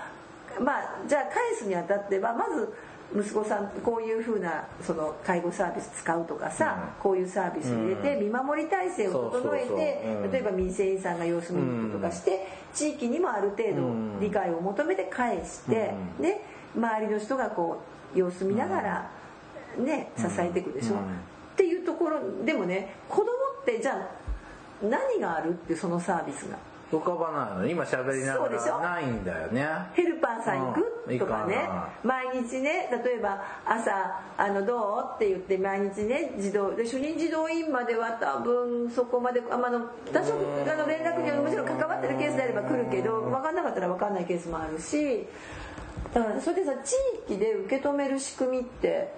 まあじゃあ返すにあたってはまず息子さんこういうふうなその介護サービス使うとかさ、こういうサービス入れて見守り体制を整えて例えば民生委員さんが様子見に行くとかして地域にもある程度理解を求めて返してで周りの人がこう様子見ながらね支えていくでしょ。っていうところでもね子供ってじゃあ何があるってそのサービスが。浮かばないの今喋りながらないんだよね。ヘルパーさん行く、とかね。毎日ね例えば朝あのどう？って言って毎日ね児童で主任児童員までは多分そこまであ、まあ、の多少あの連絡にはもちろん関わってるケースであれば来るけど分かんなかったら分かんないケースもあるしだからそれでさ地域で受け止める仕組みって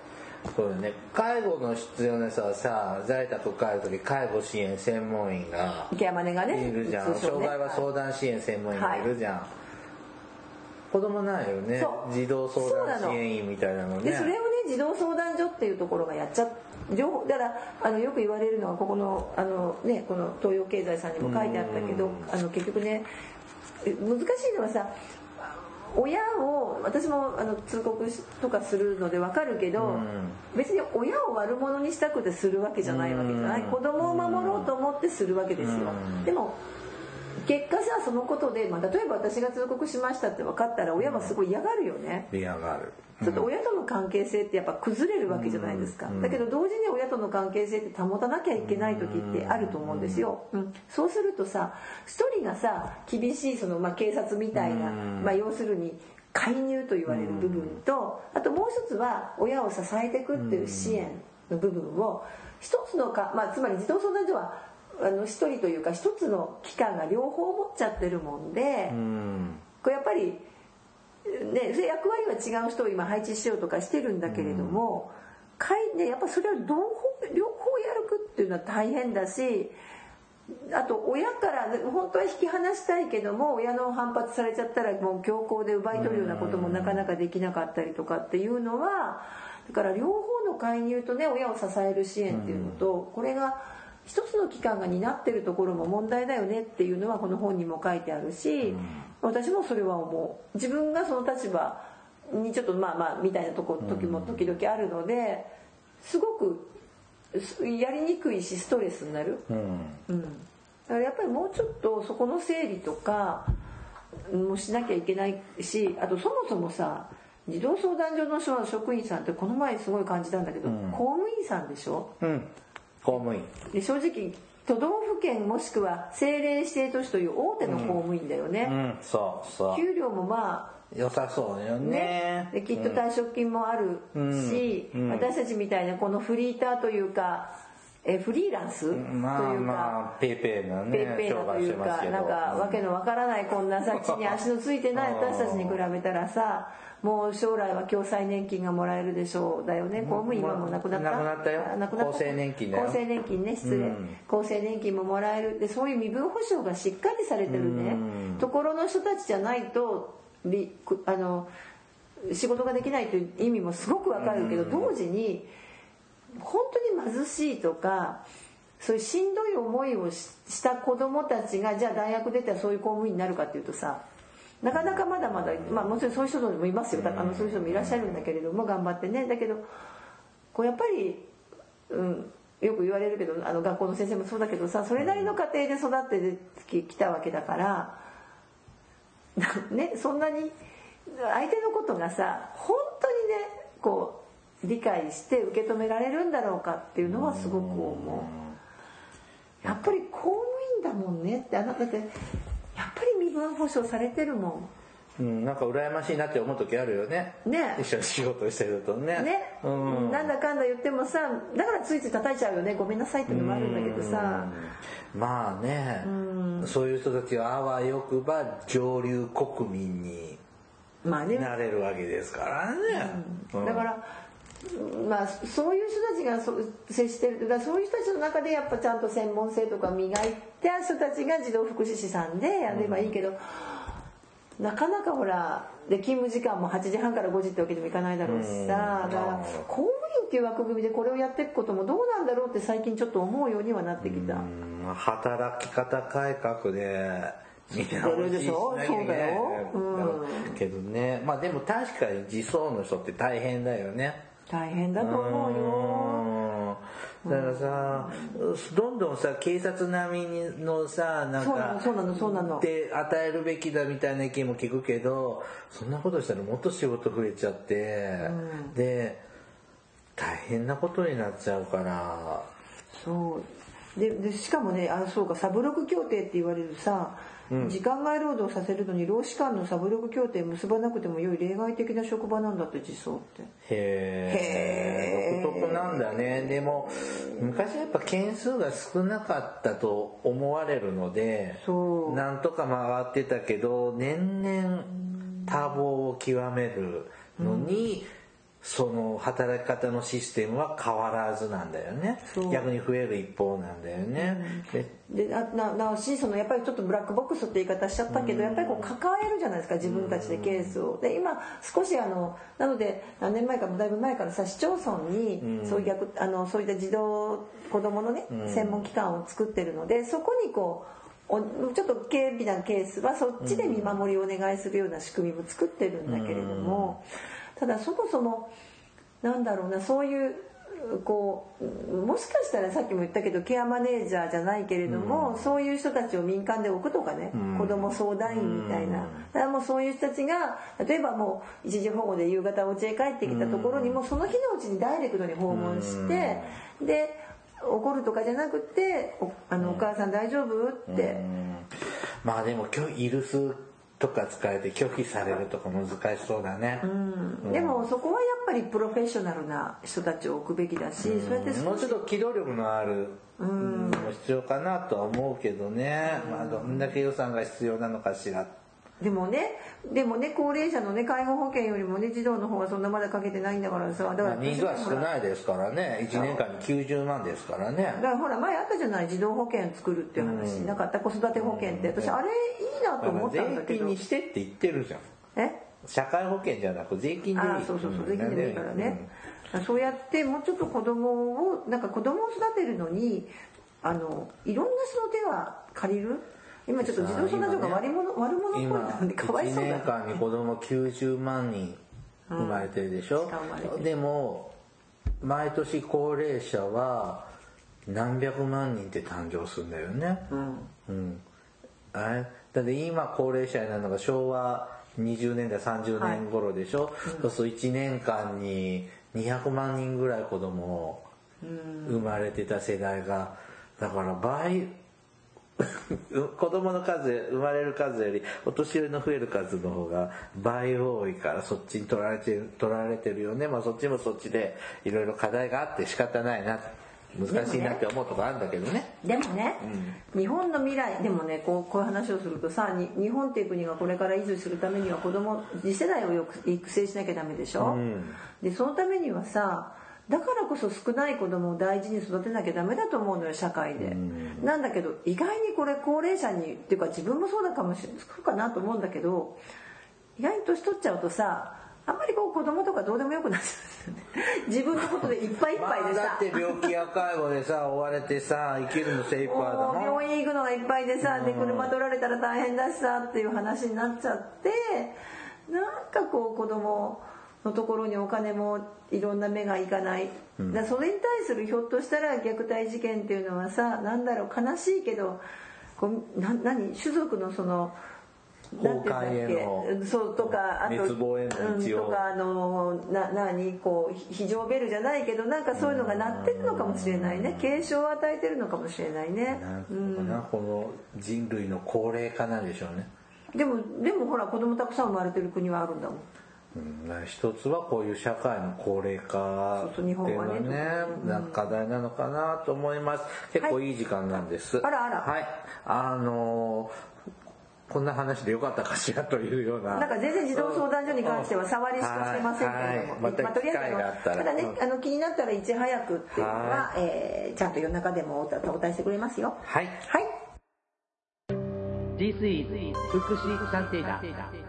そうね。介護の必要な人はさ在宅帰る時介護支援専門員が池山根がねいるじゃん、障害は相談支援専門員がいるじゃん、はい、子供ないよね。児童相談支援員みたいなのね。でそれをね児童相談所っていうところがやっちゃ情報だからあのよく言われるのはここのあの、ね、この東洋経済さんにも書いてあったけどあの結局ね難しいのはさ親を私もあの通告とかするので分かるけど、うん、別に親を悪者にしたくてするわけじゃないわけじゃない、うん、子供を守ろうと思ってするわけですよ、うん、でも結果さそのことで、まあ、例えば私が通告しましたって分かったら親はすごい嫌がるよね。嫌がるちょっと親との関係性ってやっぱ崩れるわけじゃないですか、だけど同時に親との関係性って保たなきゃいけない時ってあると思うんですよ、うん、そうするとさ一人がさ厳しいその、まあ、警察みたいな、まあ、要するに介入と言われる部分とあともう一つは親を支えていくっていう支援の部分を一つのか、まあ、つまり児童相談所はあの一人というか一つの機関が両方持っちゃってるもんで、これやっぱり、ね、役割は違う人を今配置しようとかしてるんだけれども、うん、ね、やっぱそれを両方両方やるっていうのは大変だしあと親から本当は引き離したいけども親の反発されちゃったらもう強行で奪い取るようなこともなかなかできなかったりとかっていうのはだから両方の介入とね親を支える支援っていうのとこれが一つの機関が担ってるところも問題だよねっていうのはこの本にも書いてあるし私もそれは思う自分がその立場にちょっとまあまあみたいなとこ時も時々あるのですごくやりにくいしストレスになる、うん、うん、だからやっぱりもうちょっとそこの整理とかもしなきゃいけないしあとそもそもさ児童相談所の職員さんってこの前すごい感じたんだけど、うん、公務員さんでしょ、うん、公務員。で正直都道府県もしくは政令指定都市という大手の公務員だよね、うん、そうそう。給料もまあ良さそうよね。できっと退職金もあるし、うん。うん、私たちみたいなこのフリーターというかえフリーランス？というか、まあまあ、ペイペイなねペイペイなというかなんかわけのわからないこんなさ地に足のついてない 私たちに比べたらさもう将来は共済年金がもらえるでしょうだよね。公務員はもうなくなった？なくなったよ。厚生年金だよ厚生年金ね失礼、うん、厚生年金ももらえる。でそういう身分保障がしっかりされてるね、ところの人たちじゃないとあの仕事ができないという意味もすごくわかるけど同時に本当に貧しいとかそういうしんどい思いをした子どもたちがじゃあ大学出たらそういう公務員になるかっていうとさなかなかまだまだ、まあ、もちろんそういう人もいますよあのそういう人もいらっしゃるんだけれども頑張ってねだけどこうやっぱり、うん、よく言われるけどあの学校の先生もそうだけどさそれなりの家庭で育ってきたわけだから。ねそんなに相手のことがさ本当にねこう理解して受け止められるんだろうかっていうのはすごく思う。やっぱり公務員だもんね。ってあなたってやっぱり身分保障されてるもん。うん、なんか羨ましいなって思う時あるよね。ね。一緒に仕事してるとね。ね、うん、なんだかんだ言ってもさだからついつい叩いちゃうよね。ごめんなさいってのもあるんだけどさ。うん。まあね、そういう人たちはあわよくば上流国民にまあね。なれるわけですからね、うん。だからまあそういう人たちが接してるだそういう人たちの中でやっぱちゃんと専門性とか磨いた人たちが児童福祉士さんでやればいいけど、なかなかほらで勤務時間も8時半から5時ってわけにもいかないだろうしうんさだから公務員っていう枠組みでこれをやっていくこともどうなんだろうって最近ちょっと思うようにはなってきた。うん働き方改革で見直ししなきゃいけないそうだよ。うん。だろうけどねまあでも確かに児相の人って大変だよね大変だと思うよ。うん。だからさ、どんどんさ警察並みのさなんかそうなのそうなので与えるべきだみたいな意見も聞くけどそんなことしたらもっと仕事増えちゃって、で大変なことになっちゃうから。そう。ででしかもねあそうかサブロク協定って言われるさ、時間外労働させるのに労使間のサブロク協定結ばなくても良い例外的な職場なんだって実相って。へえ独特なんだね。でも昔はやっぱ件数が少なかったと思われるのでそう。なんとか回ってたけど年々多忙を極めるのに、その働き方のシステムは変わらずなんだよね。逆に増える一方なんだよね、ででなななおしそのやっぱりちょっとブラックボックスって言い方しちゃったけど、やっぱりこう抱えるじゃないですか自分たちでケースを。で今少しあのなので何年前かだいぶ前からさ市町村にそういう逆あのそういった児童子供のね、専門機関を作ってるのでそこにこうおちょっと軽微なケースはそっちで見守りをお願いするような仕組みも作ってるんだけれども、ただそもそもなんだろうなそういうこうもしかしたらさっきも言ったけどケアマネージャーじゃないけれども、そういう人たちを民間で置くとかね、子ども相談員みたいな、だからもうそういう人たちが例えばもう一時保護で夕方お家へ帰ってきたところにもうその日のうちにダイレクトに訪問して、で怒るとかじゃなくて「おあのお母さん大丈夫?」って。まあでも今日イルスとか使えて拒否されるとか難しそうだね、でもそこはやっぱりプロフェッショナルな人たちを置くべきだし、そうやってもうちょっと機動力のあるうん。も必要かなとは思うけどね、まあどんだけ予算が必要なのかしらでもねでもね高齢者のね介護保険よりもね児童の方がそんなまだかけてないんだからさだからまあ人数は少ないですからね。1年間に90万ですからね。だからほら前あったじゃない？児童保険作るっていう話、なかった子育て保険って。私あれいいなと思ったんだけど。税金にしてって言ってるじゃん。え？社会保険じゃなく税金でいい。ああそうそうそう税金でもいいからね、そうやってもうちょっと子供をなんか子供を育てるのにあのいろんな人の手は借りる？今ちょっと児童相談所が悪者、悪者っぽい今な。んでかわいそう1だ年間に子供90万人生まれてるでしょ？しか生まれ。て、るでも毎年高齢者は何百万人って誕生するんだよね。うん。うん。あれ？だって今高齢者になるのが昭和20年代30年頃でしょ、そうすると1年間に200万人ぐらい子供生まれてた世代がだから倍 子供の数生まれる数よりお年寄りの増える数の方が倍多いからそっちに取られてる取られてるよね。まあそっちもそっちでいろいろ課題があって仕方ないな。難しいなって思うとこあるんだけどね。でもね、日本の未来でもねこうこういう話をするとさに日本っていう国がこれから維持するためには子供次世代をよく育成しなきゃダメでしょ、でそのためにはさだからこそ少ない子供を大事に育てなきゃダメだと思うのよ社会で、なんだけど意外にこれ高齢者にっていうか自分もそうだかもしれない。そうかなと思うんだけど意外に年取っちゃうとさあんまりこう子供とかどうでもよくなっちゃうんですよね。自分のことでいっぱいいっぱいでさ、まあだって病気や介護でさ追われてさ生きるの精一杯だもうもん病院行くのがいっぱいでさ、で車取られたら大変だしさっていう話になっちゃってなんかこう子供のところにお金もいろんな目がいかない、だからそれに対するひょっとしたら虐待事件っていうのはさなんだろう悲しいけどこうな何？種族のその崩壊へのけ？そうとかあと滅亡への道をうんとかあのな何？こう非常ベルじゃないけどなんかそういうのが鳴ってるのかもしれないね。警鐘を与えてるのかもしれないね。なんうのかな、この人類の高齢化なんでしょうね。でもでもほら子供たくさん生まれてる国はあるんだもんうん、一つはこういう社会の高齢化っていうのはねなんか課題なのかなと思います。結構いい時間なんです、あらあら。はい。あのーこんな話でよかったかしらというような。なんか全然児童相談所に関しては触りしかしてませんけれども、はい。はい。またとりあえず機会があったら。ただね、うん。あの気になったらいち早くっていうのは、えーちゃんと夜中でもお答お答えしてくれますよ。はい。はい。This is 福祉探偵団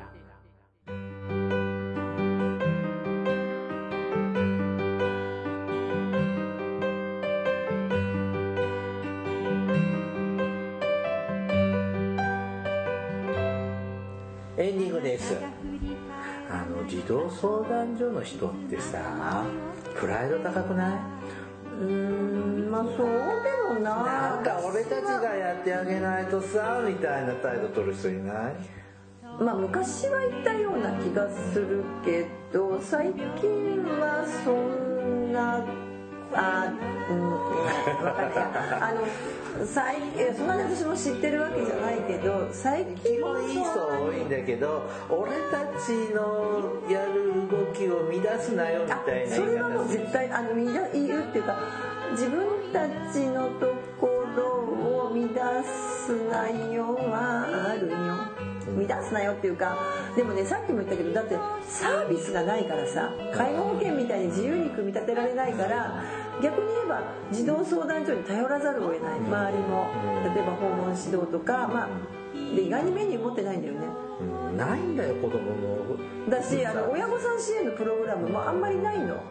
エンディングです。あの児童相談所の人ってさプライド高くない？うーんまあそうでもななんか俺たちがやってあげないとさみたいな態度取る人いない？まあ昔は言ったような気がするけど最近はそんなあうん分かんないやあの最えそんなに私も知ってるわけじゃないけど最基近は本いい人多いんだけど俺たちのやる動きを乱すなよみあたいなそれはもう方絶対あのみんな言うっていうか自分たちのところを乱す内容はあるよ。乱すなよっていうかでもねさっきも言ったけどだってサービスがないからさ介護保険みたいに自由に組み立てられないから逆に言えば児童相談所に頼らざるを得ない。周りも。例えば訪問指導とかまあで意外にメニュー持ってないんだよね。うん。ないんだよ子供のだしあの親御さん支援のプログラムもあんまりないの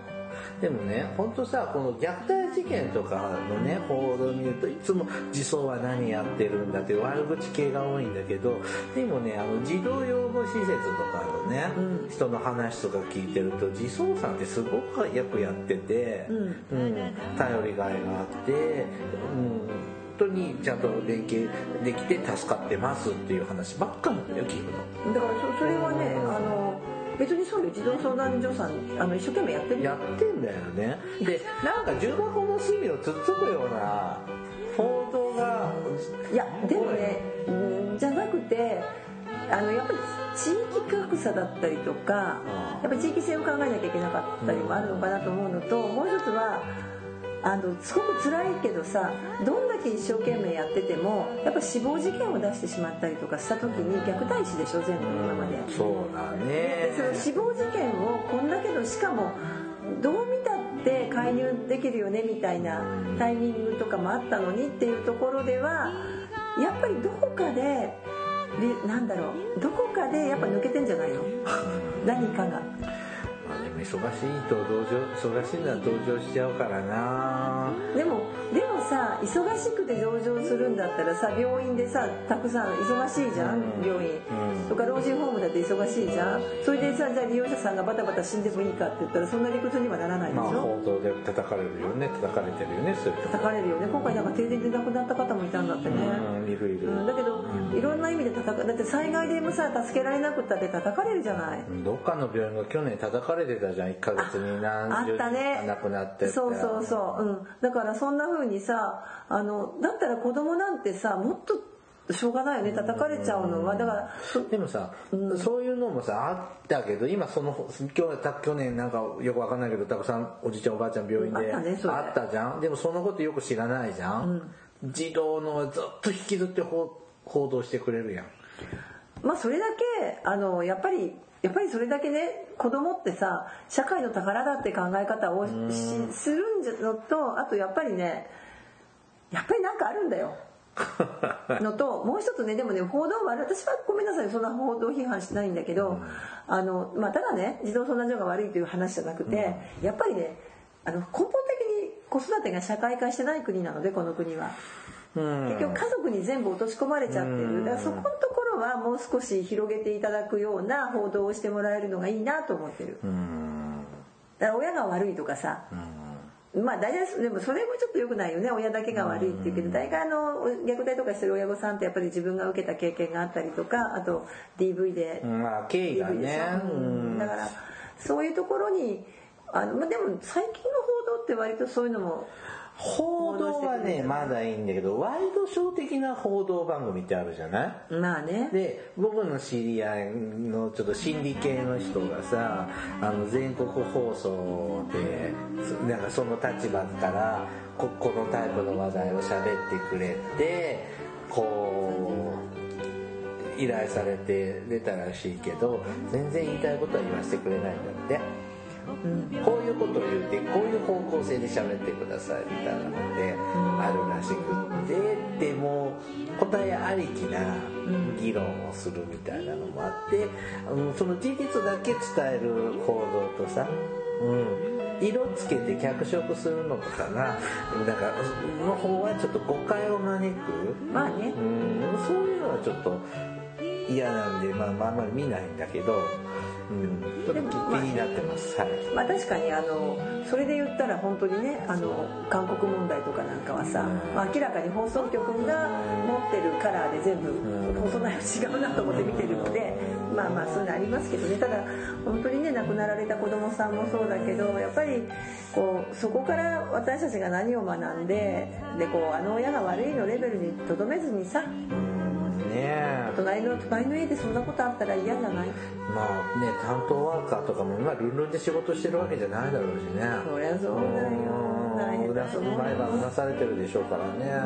でもね本当さこの虐待事件とかのね報道を見るといつも児相は何やってるんだって悪口系が多いんだけどでもねあの児童養護施設とかのね、うん。人の話とか聞いてると児相さんってすごくよくやってて、うん。うん。頼りがいがあって、うん、本当にちゃんと連携できて助かってますっていう話ばっかなんだよ聞くの。だからそそれはねあの別にそうよ。児童相談所さんあの一生懸命やってる。よやってんだよね。で なんか重箱の隅をつっつくような報道がいやでもねうんじゃなくてあのやっぱり地域格差だったりとかやっぱり地域性を考えなきゃいけなかったりもあるのかなと思うのともう一つはあのすごく辛いけどさどんだけ一生懸命やっててもやっぱ死亡事件を出してしまったりとかした時に虐待死でしょ全部今まで。そうだねでその死亡事件をこんだけのしかもどう見たって介入できるよねみたいなタイミングとかもあったのにっていうところではやっぱりどこかでりなんだろうどこかでやっぱ抜けてんじゃないの？何かが。忙しいと同情忙しいのは同情しちゃうからな。でもでもさ忙しくて同情するんだったらさ病院でさたくさん忙しいじゃん、うん。病院、うん。とか老人ホームだって忙しいじゃん。それでさじゃあ利用者さんがバタバタ死んでもいいかって言ったらそんな理屈にはならないでしょ、まあ報道で叩かれるよね。叩かれてるよねそういうとこ。叩かれるよね。今回なんか停電で亡くなった方もいたんだってね、うんいるいる、うん、だけど、いろんな意味で叩かだって災害でもさ助けられなくったって叩かれるじゃない、どっかの病院が去年叩かれてたじゃん。1ヶ月にあ何十人亡くなってそうそうそう、うん、だからそんな風にさあのだったら子供なんてさもっとしょうがないよね。叩かれちゃうのは。だからそでもさ、そういうのもさあったけど今その去年なんかよくわかんないけどたくさんおじいちゃんおばあちゃん病院であったねそれ。あったじゃん。でもそのことよく知らないじゃん、児童のはずっと引きずって報報道してくれるやん。まあそれだけあのやっぱりやっぱりそれだけね子供ってさ社会の宝だって考え方をしするんじゃのとあとやっぱりねやっぱりなんかあるんだよ。のともう一つねでもね報道は私はごめんなさいそんな報道批判しないんだけど、あのまあ、ただね児童相談所が悪いという話じゃなくて、やっぱりねあの根本的に子育てが社会化してない国なのでこの国は。うん。結局家族に全部落とし込まれちゃってる。だからそこのところはもう少し広げていただくような報道をしてもらえるのがいいなと思ってる。うん。だから親が悪いとかさ。まあ大体でもそれもちょっと良くないよね。親だけが悪いっていうけど大概あの虐待とかしてる親御さんってやっぱり自分が受けた経験があったりとかあと DV で。まあ経緯がね。だからそういうところにあのまあでも最近の報道って割とそういうのも報道はねまだいいんだけどワイドショー的な報道番組ってあるじゃない？まあね。で僕の知り合いのちょっと心理系の人がさあの全国放送でなんかその立場からここのタイプの話題を喋ってくれてこう依頼されて出たらしいけど全然言いたいことは言わせてくれないんだって。こういうことを言ってこういう方向性で喋ってくださいみたいなのであるらしくってでも答えありきな議論をするみたいなのもあって、うん、その事実だけ伝える報道とさ、うん、色つけて脚色するのとかがなんかの方はちょっと誤解を招く、まあね。うん、そういうのはちょっと嫌なんで、まあ、まああんまり見ないんだけど、うん、ちょっと気になってます。はい。まあ確かにあのそれで言ったら本当にねあの韓国問題とかなんかはさ、うん。まあ明らかに放送局が持ってるカラーで全部うん。放送内容違うなと思って見てるのでまあまあそういうのありますけどね。ただ本当にね亡くなられた子供さんもそうだけどやっぱりこうそこから私たちが何を学んででこうあの親が悪いのレベルにとどめずにさうんね。え隣の隣の家でそんなことあったら嫌じゃない？まあね担当ワーカーとかも今ルンルンで仕事してるわけじゃないだろうしね。そりゃそうだよ。大変だと思うよ毎晩うなされてるでしょうからね。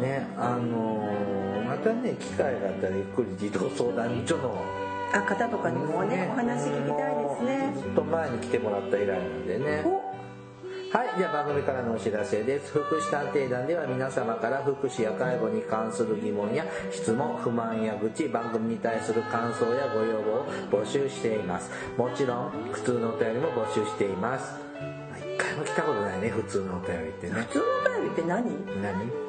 ねあのーまたね機会があったらゆっくり児童相談所のあ方とかにもねお話聞きたいですね。ずっと前に来てもらった以来なんでね。おはい、では番組からのお知らせです。福祉探偵団では皆様から福祉や介護に関する疑問や質問、不満や愚痴、番組に対する感想やご要望を募集しています。もちろん、普通のお便りも募集しています。まあ一回も来たことないね、普通のお便りってね普。通のお便りって何？何？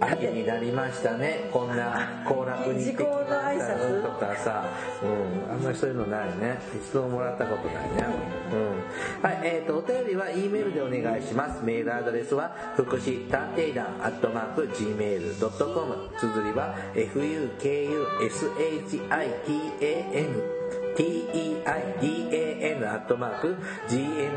秋になりましたね。こんな行楽に行ってきました。時効の挨拶？とかさ、うん、あんまりそういうのないね。一度ももらったことないね、うん、はいえー、とお便りは E メールでお願いします。メールアドレスは福祉探偵団アットマーク Gmail.com 綴りは FUKUSHITAN teidan アットマーク gmail.com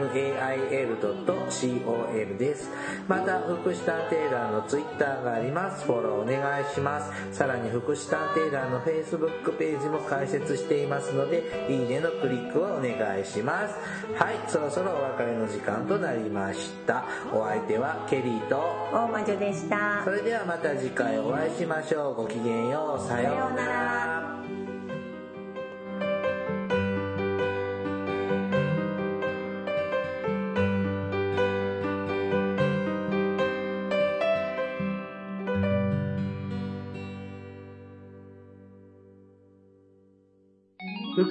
です。また福祉探偵団のツイッターがあります。フォローお願いします。さらに福祉探偵団のフェイスブックページも開設していますのでいいねのクリックをお願いします。はいそろそろお別れの時間となりました。お相手はケリーと大魔女でした。それではまた次回お会いしましょう。ごきげんよう。さようなら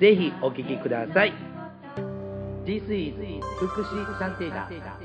ぜひお聞きください。This is 福祉探偵団。